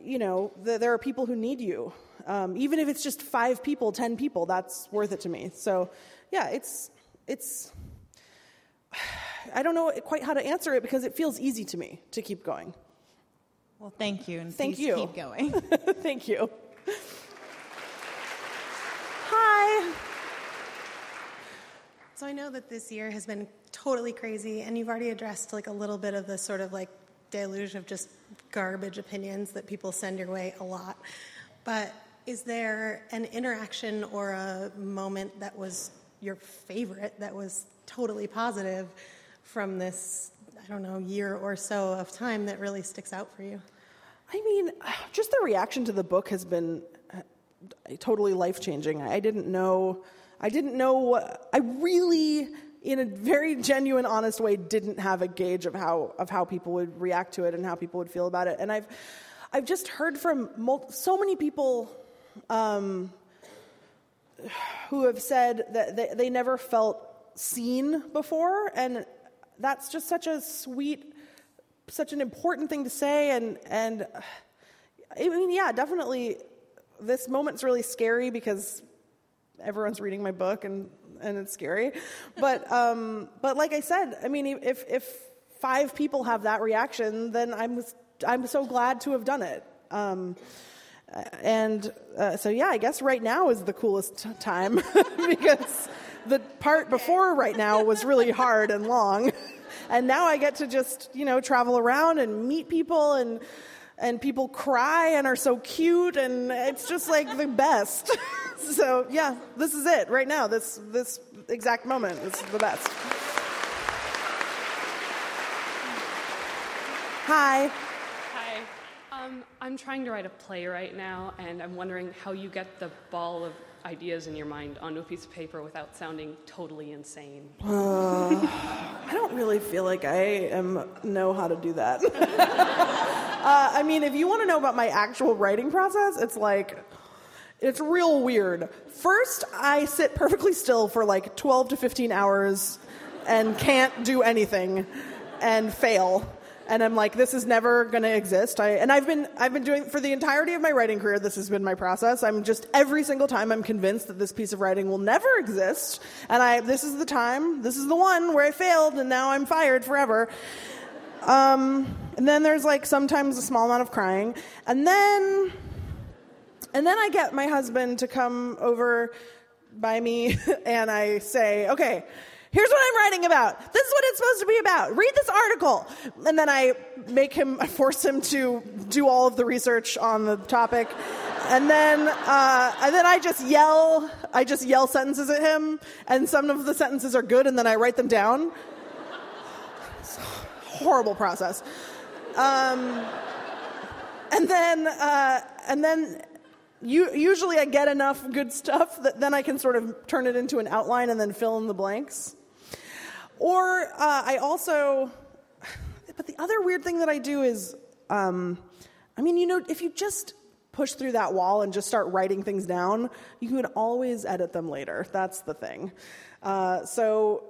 you know, the, there are people who need you. Um, even if it's just five people, ten people, that's worth it to me. So, yeah, it's, it's, I don't know quite how to answer it because it feels easy to me to keep going. Well, thank you, and thank you. keep going. thank you. Hi. So I know that this year has been totally crazy, and you've already addressed like a little bit of the sort of like deluge of just garbage opinions that people send your way a lot. But is there an interaction or a moment that was your favorite that was totally positive from this, I don't know, year or so of time that really sticks out for you? I mean, just the reaction to the book has been uh, totally life changing. I didn't know, I didn't know, I really, in a very genuine, honest way, didn't have a gauge of how of how people would react to it and how people would feel about it. And I've, I've just heard from mul- so many people. Um, who have said that they, they never felt seen before, and that's just such a sweet, such an important thing to say. And and I mean, yeah, definitely this moment's really scary because everyone's reading my book and, and it's scary. But, um, but like I said, I mean, if, if five people have that reaction, then I'm, I'm so glad to have done it. Um, and uh, so, yeah, I guess right now is the coolest time because the part before right now was really hard and long. And now I get to just, you know, travel around and meet people and and people cry and are so cute and it's just like the best. so yeah, this is it right now. This this exact moment is the best. Hi. I'm trying to write a play right now, and I'm wondering how you get the ball of ideas in your mind onto a piece of paper without sounding totally insane. Uh, I don't really feel like I am know how to do that. uh, I mean, if you want to know about my actual writing process, it's like it's real weird. First, I sit perfectly still for like 12 to 15 hours and can't do anything and fail and I'm like, this is never going to exist. I, and I've been, I've been doing for the entirety of my writing career. This has been my process. I'm just every single time I'm convinced that this piece of writing will never exist, and I, this is the time, this is the one where I failed, and now I'm fired forever. Um, and then there's like sometimes a small amount of crying, and then, and then I get my husband to come over by me, and I say, okay Here's what I'm writing about. This is what it's supposed to be about. Read this article. And then I make him, I force him to do all of the research on the topic. And then, uh, and then I just yell, I just yell sentences at him. And some of the sentences are good, and then I write them down. Horrible process. Um, and then, uh, and then you, usually I get enough good stuff that then I can sort of turn it into an outline and then fill in the blanks. Or uh, I also, but the other weird thing that I do is, um, I mean, you know, if you just push through that wall and just start writing things down, you can always edit them later. That's the thing. Uh, so.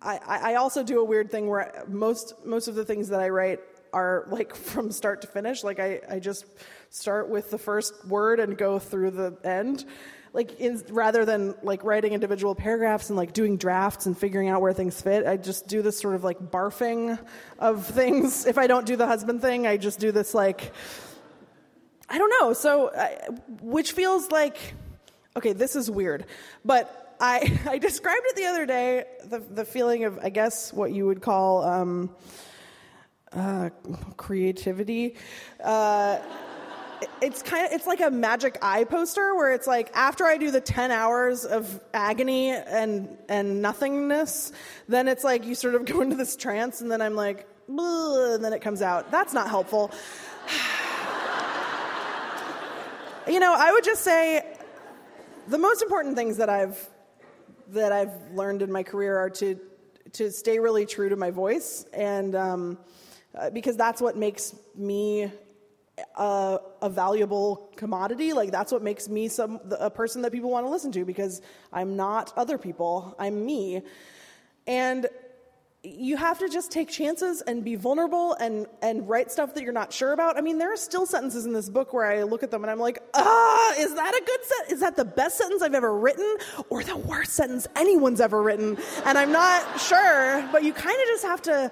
I, I also do a weird thing where most most of the things that I write are like from start to finish. Like I, I just start with the first word and go through the end like in, rather than like writing individual paragraphs and like doing drafts and figuring out where things fit i just do this sort of like barfing of things. If i don't do the husband thing i just do this like i don't know. So I, which feels like okay this is weird but i i described it the other day the the feeling of i guess what you would call um uh, creativity. Uh, it's kind of it's like a magic eye poster where it's like after I do the 10 hours of agony and and nothingness, then it's like you sort of go into this trance and then I'm like, and then it comes out. That's not helpful. you know, I would just say the most important things that I've that I've learned in my career are to to stay really true to my voice and um, uh, because that's what makes me a, a, valuable commodity. Like that's what makes me some a person that people want to listen to because I'm not other people. I'm me, and you have to just take chances and be vulnerable and and write stuff that you're not sure about. I mean, there are still sentences in this book where I look at them and I'm like, ah, is that a good set? Is that the best sentence I've ever written or the worst sentence anyone's ever written? And I'm not sure, but you kind of just have to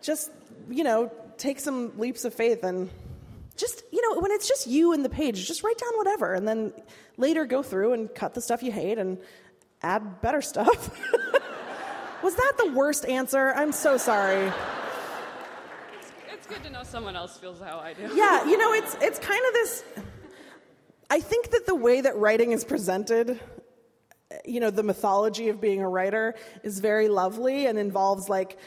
just you know take some leaps of faith and just you know when it's just you and the page just write down whatever and then later go through and cut the stuff you hate and add better stuff. Was that the worst answer? I'm so sorry. It's good to know someone else feels how i do. Yeah you know it's it's kind of this i think that the way that writing is presented you know the mythology of being a writer is very lovely and involves like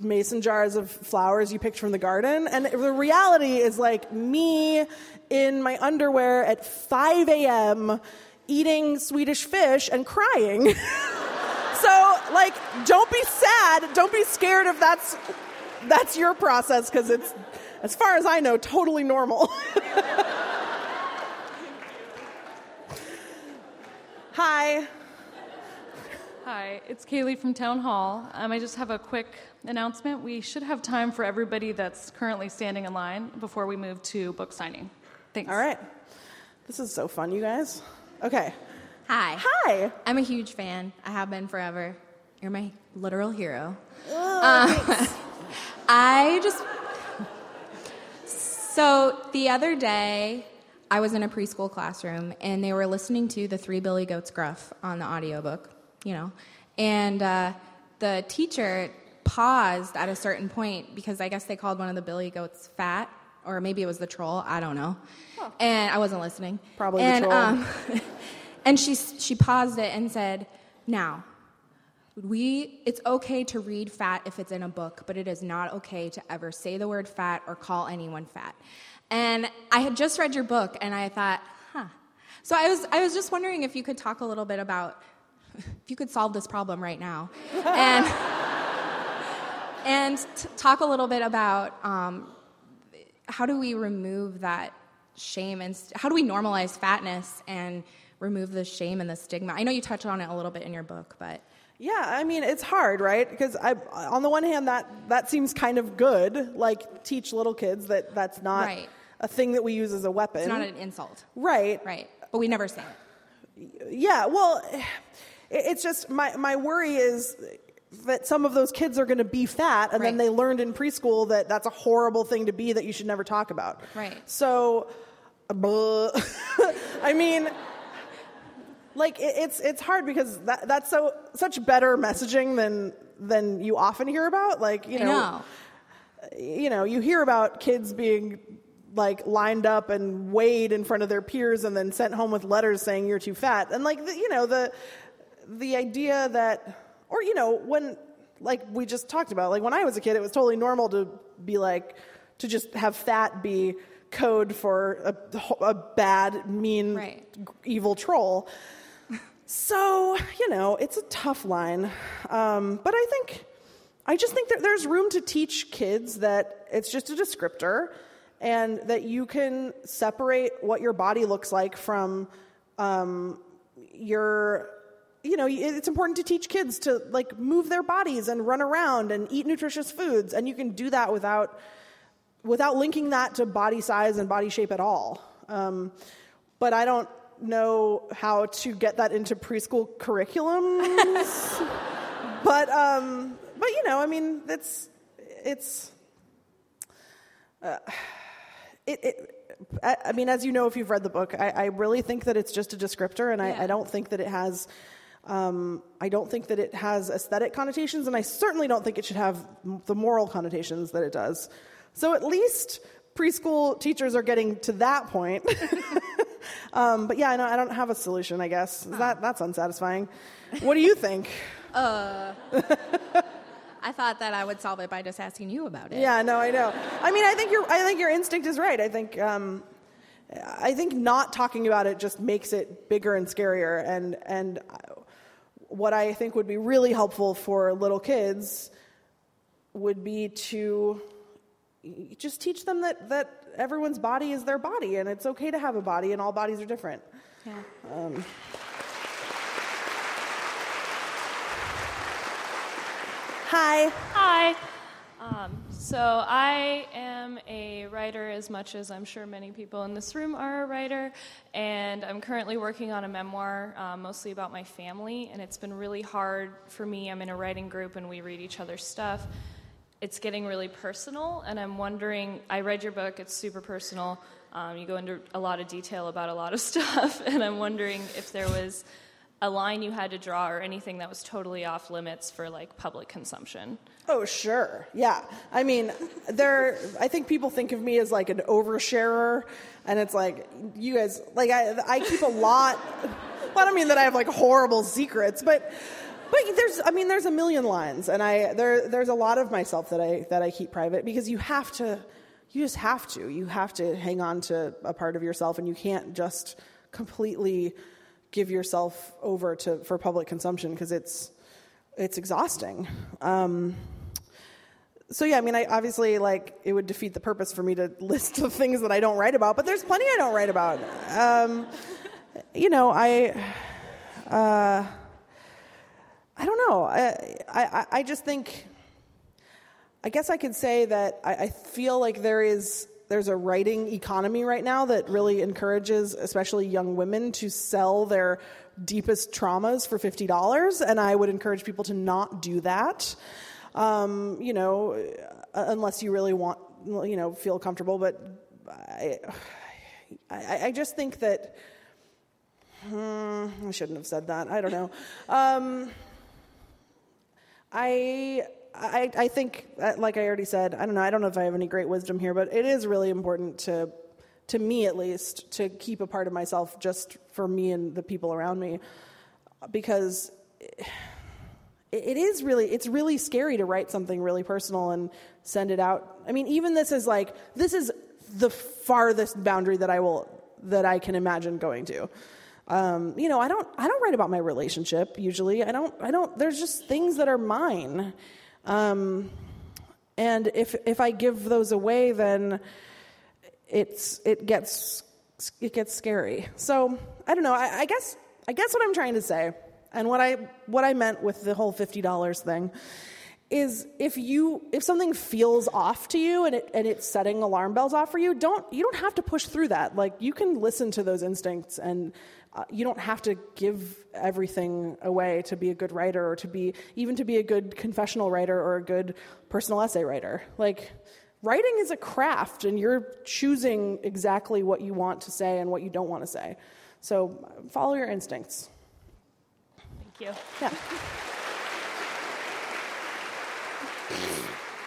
mason jars of flowers you picked from the garden. And the reality is like me in my underwear at 5 a.m. eating Swedish fish and crying. so, like, don't be sad. Don't be scared if that's that's your process because it's, as far as I know, totally normal. Hi. Hi, it's Kaylee from Town Hall. Um, I just have a quick announcement. We should have time for everybody that's currently standing in line before we move to book signing. Thanks. All right. This is so fun, you guys. Okay. Hi. Hi. I'm a huge fan. I have been forever. You're my literal hero. Oh, um, I just. So the other day, I was in a preschool classroom and they were listening to the Three Billy Goats Gruff on the audiobook you know. And uh, the teacher paused at a certain point because I guess they called one of the billy goats fat, or maybe it was the troll. I don't know. Oh. And I wasn't listening. Probably and, the troll. Um, and she she paused it and said, "Now, we it's okay to read fat if it's in a book, but it is not okay to ever say the word fat or call anyone fat. And I had just read your book and I thought, huh. So I was I was just wondering if you could talk a little bit about if you could solve this problem right now. and and t- talk a little bit about um, how do we remove that shame and st- how do we normalize fatness and remove the shame and the stigma? I know you touched on it a little bit in your book, but Yeah, I mean it's hard, right? Because I, on the one hand, that that seems kind of good, like teach little kids that that's not Right. a thing that we use as a weapon. it's not an insult, right? right? But we never say it. Yeah. Well, it's just my my worry is that some of those kids are going to be fat, and then they learned in preschool that that's a horrible thing to be that you should never talk about. Right. So. I mean. Like it, it's it's hard because that, that's so such better messaging than than you often hear about. Like you know, know. you know, you hear about kids being like lined up and weighed in front of their peers and then sent home with letters saying you're too fat. And like the, you know the the idea that or you know when like we just talked about like when I was a kid it was totally normal to be like to just have fat be code for a, a bad mean Right. evil troll. So, you know, it's a tough line. Um, but I think, I just think that there's room to teach kids that it's just a descriptor and that you can separate what your body looks like from um, your, you know, it's important to teach kids to like move their bodies and run around and eat nutritious foods. And you can do that without, without linking that to body size and body shape at all. Um, but I don't know how to get that into preschool curriculums. but um, but you know, I mean, it's it's uh, it. it I mean, as you know, if you've read the book, I, I really think that it's just a descriptor, and I, I don't think that it has. Um, I don't think that it has aesthetic connotations, and I certainly don't think it should have m- the moral connotations that it does. So at least preschool teachers are getting to that point. um, but yeah, I, know, I don't have a solution. I guess that that's unsatisfying. What do you think? Uh, I thought that I would solve it by just asking you about it. Yeah, no, I know. I mean, I think your I think your instinct is right. I think um, I think not talking about it just makes it bigger and scarier. And and what I think would be really helpful for little kids would be to just teach them that that everyone's body is their body, and it's okay to have a body, and all bodies are different. Yeah. Um, hi. Hi. Um, so I am a writer as much as I'm sure many people in this room are a writer, and I'm currently working on a memoir uh, mostly about my family, and it's been really hard for me. I'm in a writing group and we read each other's stuff. It's getting really personal, and I'm wondering. I read your book; it's super personal. Um, you go into a lot of detail about a lot of stuff, and I'm wondering if there was a line you had to draw or anything that was totally off limits for like public consumption. Oh, sure. Yeah. I mean, there, I think people think of me as like an oversharer, and it's like, you guys, like, I, I keep a lot. Well, I don't mean that I have like horrible secrets, but. But there's, I mean, there's a million lines, and I there there's a lot of myself that I that I keep private because you have to, you just have to, you have to hang on to a part of yourself, and you can't just completely give yourself over to for public consumption because it's it's exhausting. Um, so yeah, I mean, I obviously like it would defeat the purpose for me to list the things that I don't write about, but there's plenty I don't write about. Um, you know, I. Uh, I don't know. I, I, I just think, I guess I could say that I, I feel like there is there's a writing economy right now that really encourages, especially young women, to sell their deepest traumas for fifty dollars, and I would encourage people to not do that. Um, you know, uh, unless you really want, you know, feel comfortable. But I, I, I just think that. Hmm, I shouldn't have said that. I don't know. Um, I, I, I think, uh, like I already said, I don't know. I don't know if I have any great wisdom here, but it is really important to, to me at least, to keep a part of myself just for me and the people around me, because it, it is really it's really scary to write something really personal and send it out. I mean, even this is like this is the farthest boundary that I will that I can imagine going to. Um, you know, I don't I don't write about my relationship usually. I don't I don't. There's just things that are mine, um, and if if I give those away, then it's it gets it gets scary. So I don't know. I, I guess I guess what I'm trying to say, and what I what I meant with the whole fifty dollars thing, is if you if something feels off to you and it and it's setting alarm bells off for you, don't you don't have to push through that. Like you can listen to those instincts and. Uh, you don't have to give everything away to be a good writer or to be even to be a good confessional writer or a good personal essay writer. Like writing is a craft and you're choosing exactly what you want to say and what you don't want to say. So follow your instincts. Thank you. yeah.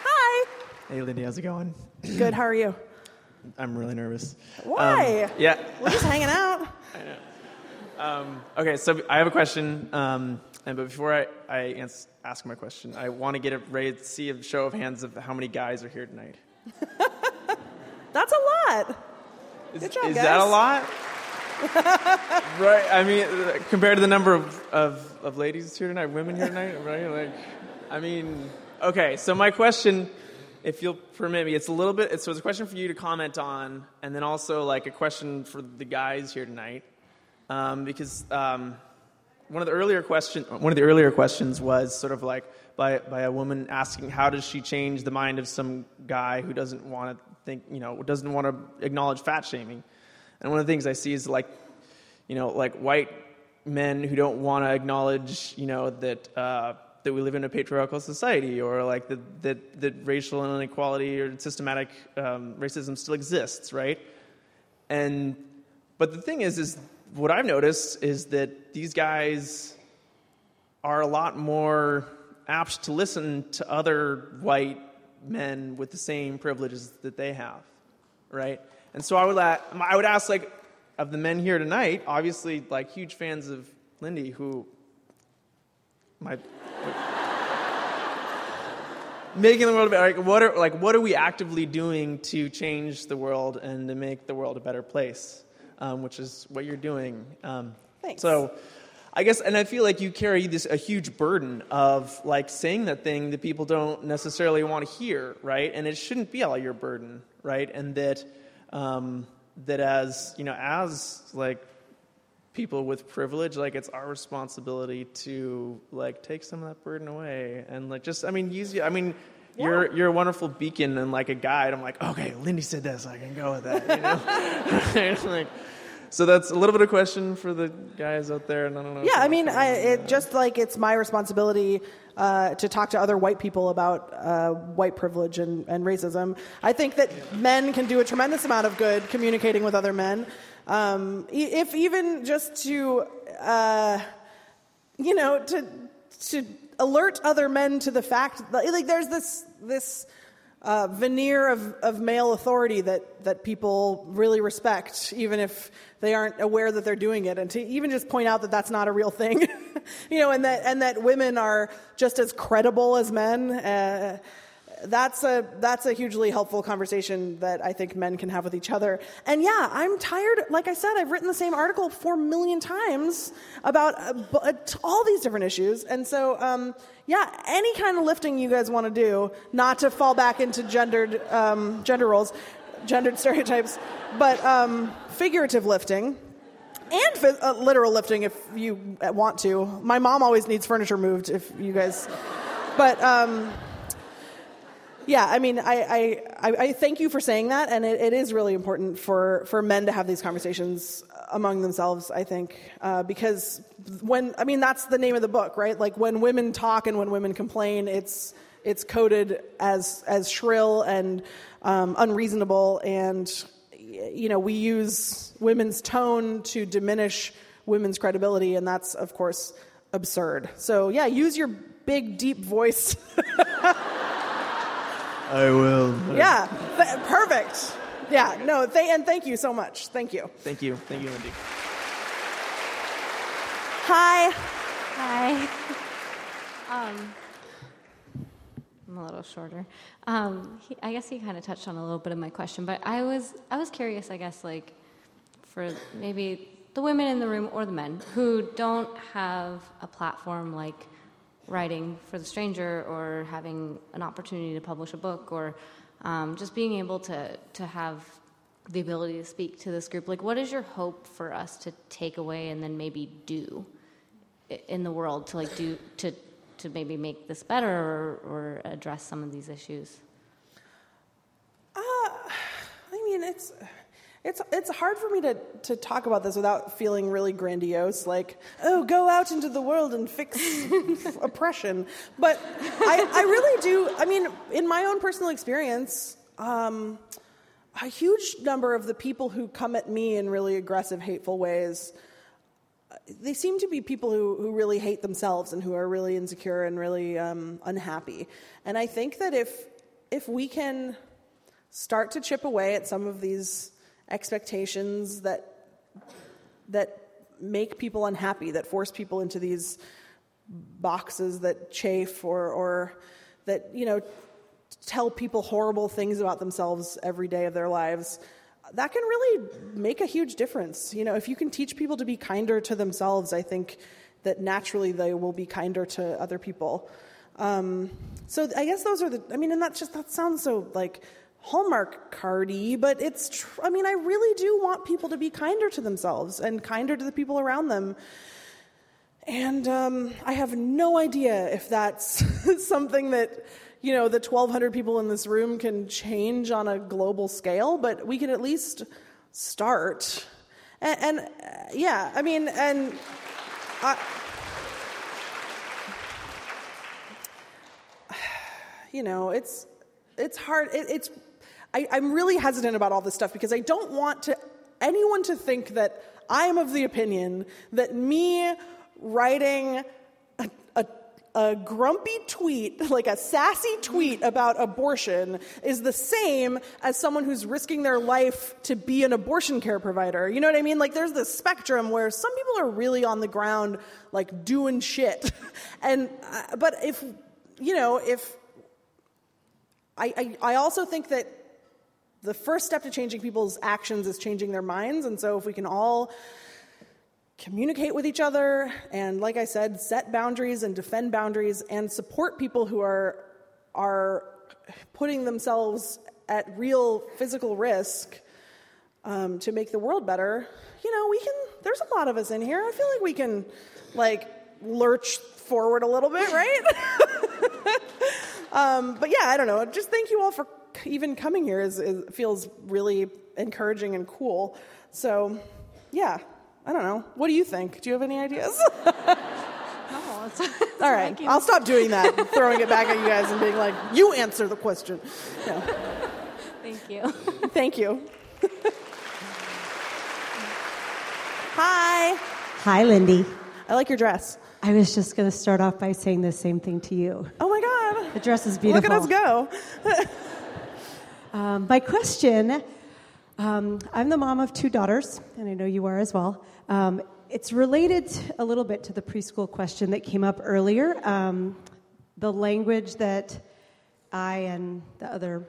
Hi. Hey, Lindy, how's it going? good how are you? I'm really nervous. why? Um, yeah. we're just hanging out Um, okay, so I have a question, um, and but before I, I ans- ask my question, I want to get a raise, see a show of hands of how many guys are here tonight. that's a lot Is, Good job, is guys. that a lot? right. I mean, uh, compared to the number of, of, of ladies here tonight, women here tonight, right? Like, I mean, okay. So my question, if you'll permit me, it's a little bit. So it's a question for you to comment on, and then also like a question for the guys here tonight, um, because um, one of the earlier question, one of the earlier questions was sort of like by by a woman asking how does she change the mind of some guy who doesn't want to think, you know, doesn't want to acknowledge fat shaming. And one of the things I see is like, you know, like white men who don't want to acknowledge, you know, that uh, that we live in a patriarchal society, or like that that, racial inequality or systematic um, racism still exists, right? And but the thing is, is what I've noticed is that these guys are a lot more apt to listen to other white men with the same privileges that they have, right? And so I would, la- I would ask, like, of the men here tonight, obviously, like, huge fans of Lindy, who might making the world better. Like, what are like what are we actively doing to change the world and to make the world a better place? Um, which is what you're doing. Um, Thanks. So, I guess, and I feel like you carry this a huge burden of like saying that thing that people don't necessarily want to hear, right? And it shouldn't be all your burden, right? And that um, that as you know, as like people with privilege, like it's our responsibility to like take some of that burden away and like just I mean use I mean you're you're a wonderful beacon and like a guide. I'm like, okay, Lindy said this, I can go with that, you know? like, so that's a little bit of question for the guys out there, and I don't know. Yeah, I mean, I, it, just like it's my responsibility uh, to talk to other white people about uh, white privilege and, and racism. I think that men can do a tremendous amount of good communicating with other men. Um, if even just to, uh, you know, to to alert other men to the fact that like there's this this uh, veneer of, of male authority that, that people really respect, even if they aren't aware that they're doing it, and to even just point out that that's not a real thing, you know, and that and that women are just as credible as men. Uh, that's a that's a hugely helpful conversation that I think men can have with each other. And yeah, I'm tired. Like I said, I've written the same article four million times about uh, uh, all these different issues. And so, um, yeah, any kind of lifting you guys want to do, not to fall back into gendered um, gender roles, gendered stereotypes, but um, figurative lifting. And uh, literal lifting if you want to. My mom always needs furniture moved if you guys. But um, yeah, I mean, I, I, I, thank you for saying that, and it, it is really important for, for men to have these conversations among themselves, I think, uh, because when, I mean, that's the name of the book, right? Like when women talk and when women complain, it's, it's coded as, as shrill and um, unreasonable, and, you know, we use women's tone to diminish women's credibility, and that's, of course, absurd. So, yeah, use your big, deep voice. I will. Yeah, th- perfect. Yeah, no, th- and thank you so much. Thank you. Thank you, thank you, Lindy. Hi. Hi. Um, I'm a little shorter. Um, he, I guess he kind of touched on a little bit of my question, but I was I was curious. I guess like for maybe the women in the room or the men who don't have a platform like writing for the stranger or having an opportunity to publish a book or um, just being able to to have the ability to speak to this group. Like, what is your hope for us to take away and then maybe do in the world to like do to to maybe make this better or, or address some of these issues? Uh, I mean, it's it's it's hard for me to to talk about this without feeling really grandiose, like oh, go out into the world and fix oppression. But I I really do. I mean, in my own personal experience. Um, a huge number of the people who come at me in really aggressive, hateful ways, they seem to be people who, who really hate themselves and who are really insecure and really um, unhappy. And I think that if if we can start to chip away at some of these expectations that that make people unhappy, that force people into these boxes that chafe or or that you know tell people horrible things about themselves every day of their lives, that can really make a huge difference. You know, if you can teach people to be kinder to themselves, I think that naturally they will be kinder to other people. Um, so I guess those are the. I mean, and that just that sounds so like Hallmark cardy, but it's. Tr- I mean, I really do want people to be kinder to themselves and kinder to the people around them. And um, I have no idea if that's something that you know, the 1,200 people in this room can change on a global scale, but we can at least start. And, and uh, yeah, I mean, and I, you know, it's it's hard. It, it's I, I'm really hesitant about all this stuff because I don't want to anyone to think that I am of the opinion that me writing a grumpy tweet, like a sassy tweet about abortion, is the same as someone who's risking their life to be an abortion care provider. You know what I mean? Like there's this spectrum where some people are really on the ground, like doing shit. and, uh, but if, you know, if, I, I, I also think that the first step to changing people's actions is changing their minds. And so if we can all communicate with each other and like i said set boundaries and defend boundaries and support people who are are putting themselves at real physical risk um, to make the world better you know we can there's a lot of us in here. I feel like we can like lurch forward a little bit right? Um, but yeah i don't know. Just thank you all for even coming here is, is feels really encouraging and cool so yeah I don't know. What do you think? Do you have any ideas? no, it's, it's All right, I'll stop doing that, throwing it back at you guys and being like, "You answer the question." No. Thank you. Thank you. Hi. Hi, Lindy. I like your dress. I was just going to start off by saying the same thing to you. Oh my God. The dress is beautiful. Look at us go. um, my question um, I'm the mom of two daughters, and I know you are as well. Um, it's related a little bit to the preschool question that came up earlier. Um, the language that I and the other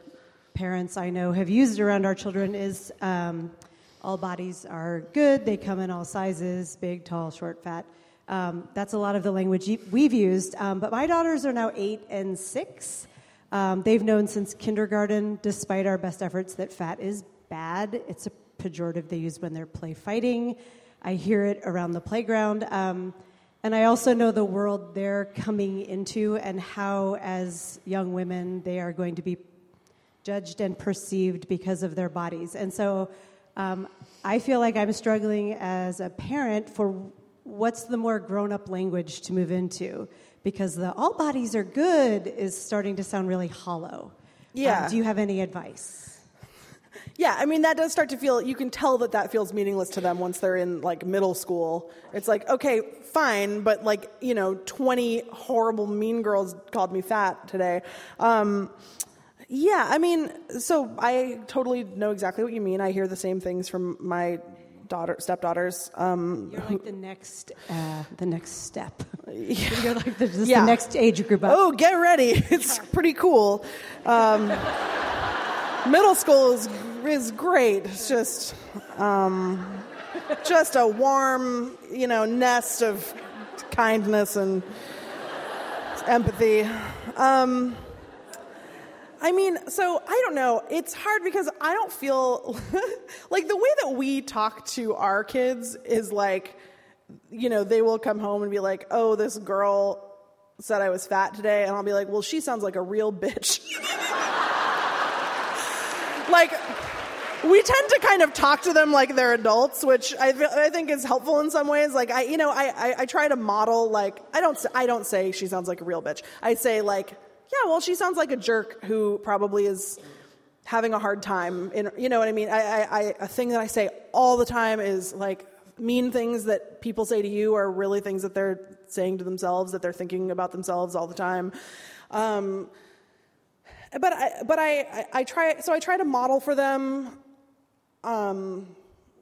parents I know have used around our children is um, all bodies are good, they come in all sizes big, tall, short, fat. Um, that's a lot of the language we've used. Um, but my daughters are now eight and six. Um, they've known since kindergarten, despite our best efforts, that fat is bad. It's a pejorative they use when they're play fighting. I hear it around the playground. Um, and I also know the world they're coming into and how, as young women, they are going to be judged and perceived because of their bodies. And so um, I feel like I'm struggling as a parent for what's the more grown up language to move into because the all bodies are good is starting to sound really hollow. Yeah. Um, do you have any advice? Yeah, I mean that does start to feel. You can tell that that feels meaningless to them once they're in like middle school. It's like okay, fine, but like you know, twenty horrible mean girls called me fat today. Um, yeah, I mean, so I totally know exactly what you mean. I hear the same things from my daughter stepdaughters. Um, You're like the next uh, the next step. Yeah. You're like the, just Yeah. the next age group up. Oh, get ready! It's pretty cool. Um, middle school is is great. It's just um, just a warm, you know, nest of kindness and empathy. Um, I mean, so I don't know. It's hard because I don't feel like the way that we talk to our kids is like, you know, they will come home and be like, oh, this girl said I was fat today. And I'll be like, well, she sounds like a real bitch. like, we tend to kind of talk to them like they're adults, which I, I think is helpful in some ways. Like I, you know, I, I, I try to model like I don't I don't say she sounds like a real bitch. I say like, yeah, well, she sounds like a jerk who probably is having a hard time. In you know what I mean? I, I, I a thing that I say all the time is like mean things that people say to you are really things that they're saying to themselves that they're thinking about themselves all the time. Um, but I, but I, I, I try so I try to model for them um,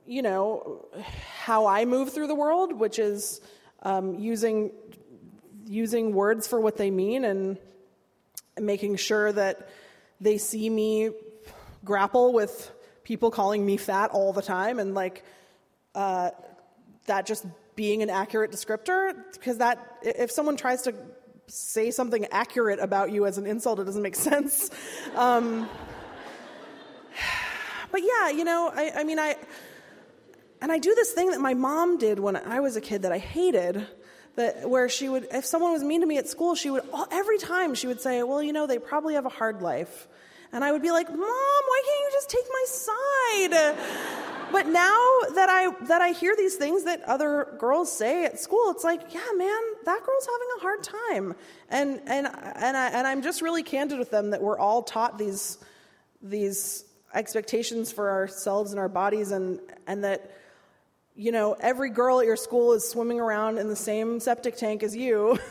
you know, how I move through the world, which is um, using using words for what they mean and making sure that they see me grapple with people calling me fat all the time and like uh, that just being an accurate descriptor because that if someone tries to say something accurate about you as an insult it doesn't make sense. Um, but yeah, you know, I, I mean, I, and I do this thing that my mom did when I was a kid that I hated, that where she would, if someone was mean to me at school, she would, every time she would say, well, you know, they probably have a hard life. And I would be like, Mom, why can't you just take my side? But now that I that I hear these things that other girls say at school, it's like, yeah, man, that girl's having a hard time. And and and I and I'm just really candid with them that we're all taught these these expectations for ourselves and our bodies and and that you know every girl at your school is swimming around in the same septic tank as you.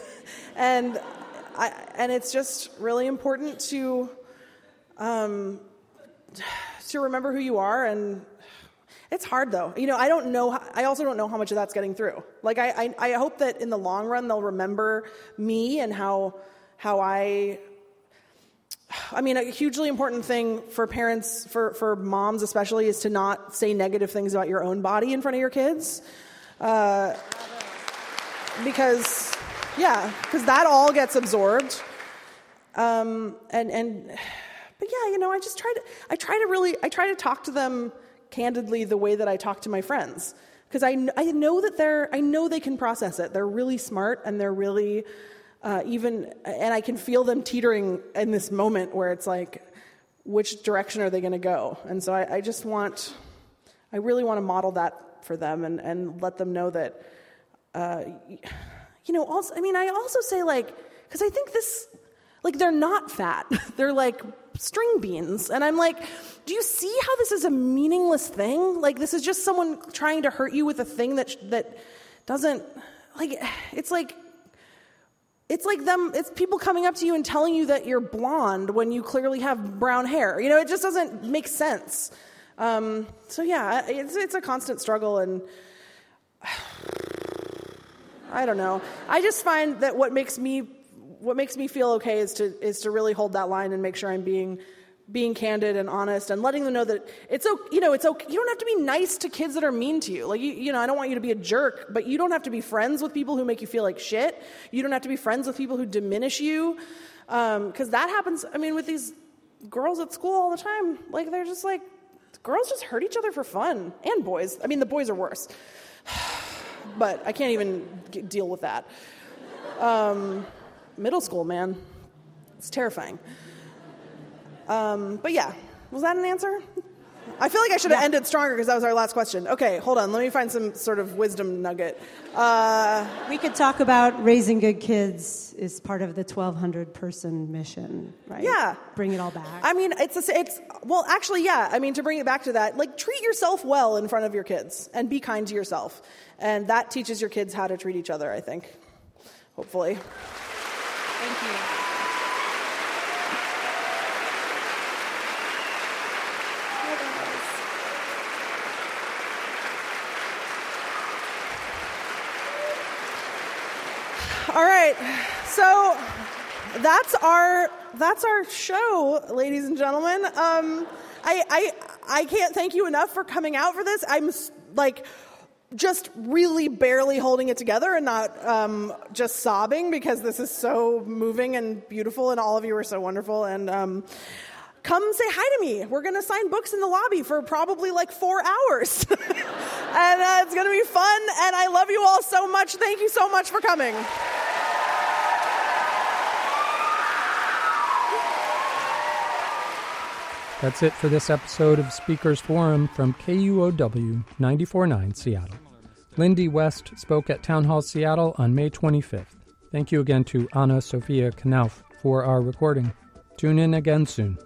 And I, and it's just really important to um, to remember who you are. And it's hard though. You know i don't know i also don't know how much of that's getting through. Like I, I i hope that in the long run they'll remember me and how how i I mean, a hugely important thing for parents, for, for moms especially, is to not say negative things about your own body in front of your kids. Uh, because, yeah, because that all gets absorbed. Um, and, and, but yeah, you know, I just try to, I try to really, I try to talk to them candidly the way that I talk to my friends. Because I, I know that they're, I know they can process it. They're really smart and they're really, uh, even, and I can feel them teetering in this moment where it's like, which direction are they going to go? And so I, I just want, I really want to model that for them and, and let them know that, uh, you know, also, I mean, I also say like, because I think this, like, they're not fat. they're like string beans. And I'm like, do you see how this is a meaningless thing? Like, this is just someone trying to hurt you with a thing that, that doesn't, like, it's like, it's like them, it's people coming up to you and telling you that you're blonde when you clearly have brown hair. You know, it just doesn't make sense. Um, so yeah, it's, it's a constant struggle and I don't know. I just find that what makes me, what makes me feel okay is to, is to really hold that line and make sure I'm being, being candid and honest and letting them know that it's okay, you know, it's okay. You don't have to be nice to kids that are mean to you. Like, you, you know, I don't want you to be a jerk, but you don't have to be friends with people who make you feel like shit. You don't have to be friends with people who diminish you. Um, cause that happens, I mean, with these girls at school all the time. Like, they're just like, girls just hurt each other for fun. And boys. I mean, the boys are worse. but I can't even get, deal with that. Um, middle school, man. It's terrifying. Um, but yeah, was that an answer? I feel like I should have ended stronger because that was our last question. Okay, hold on. Let me find some sort of wisdom nugget. Uh, we could talk about raising good kids is part of the 1,200 person mission, right? Yeah. Bring it all back. I mean, it's a, it's well, actually, yeah. I mean, to bring it back to that, like treat yourself well in front of your kids and be kind to yourself, and that teaches your kids how to treat each other. I think, hopefully. Thank you. All right. So that's our that's our show, ladies and gentlemen. Um, I, I I can't thank you enough for coming out for this. I'm like just really barely holding it together and not um, just sobbing because this is so moving and beautiful, and all of you are so wonderful. And um, come say hi to me. We're going to sign books in the lobby for probably like four hours. and uh, it's going to be fun. And I love you all so much. Thank you so much for coming. That's it for this episode of Speakers Forum from KUOW 94.9 Seattle. Lindy West spoke at Town Hall Seattle on May 25th. Thank you again to Anna Sophia Knauf for our recording. Tune in again soon.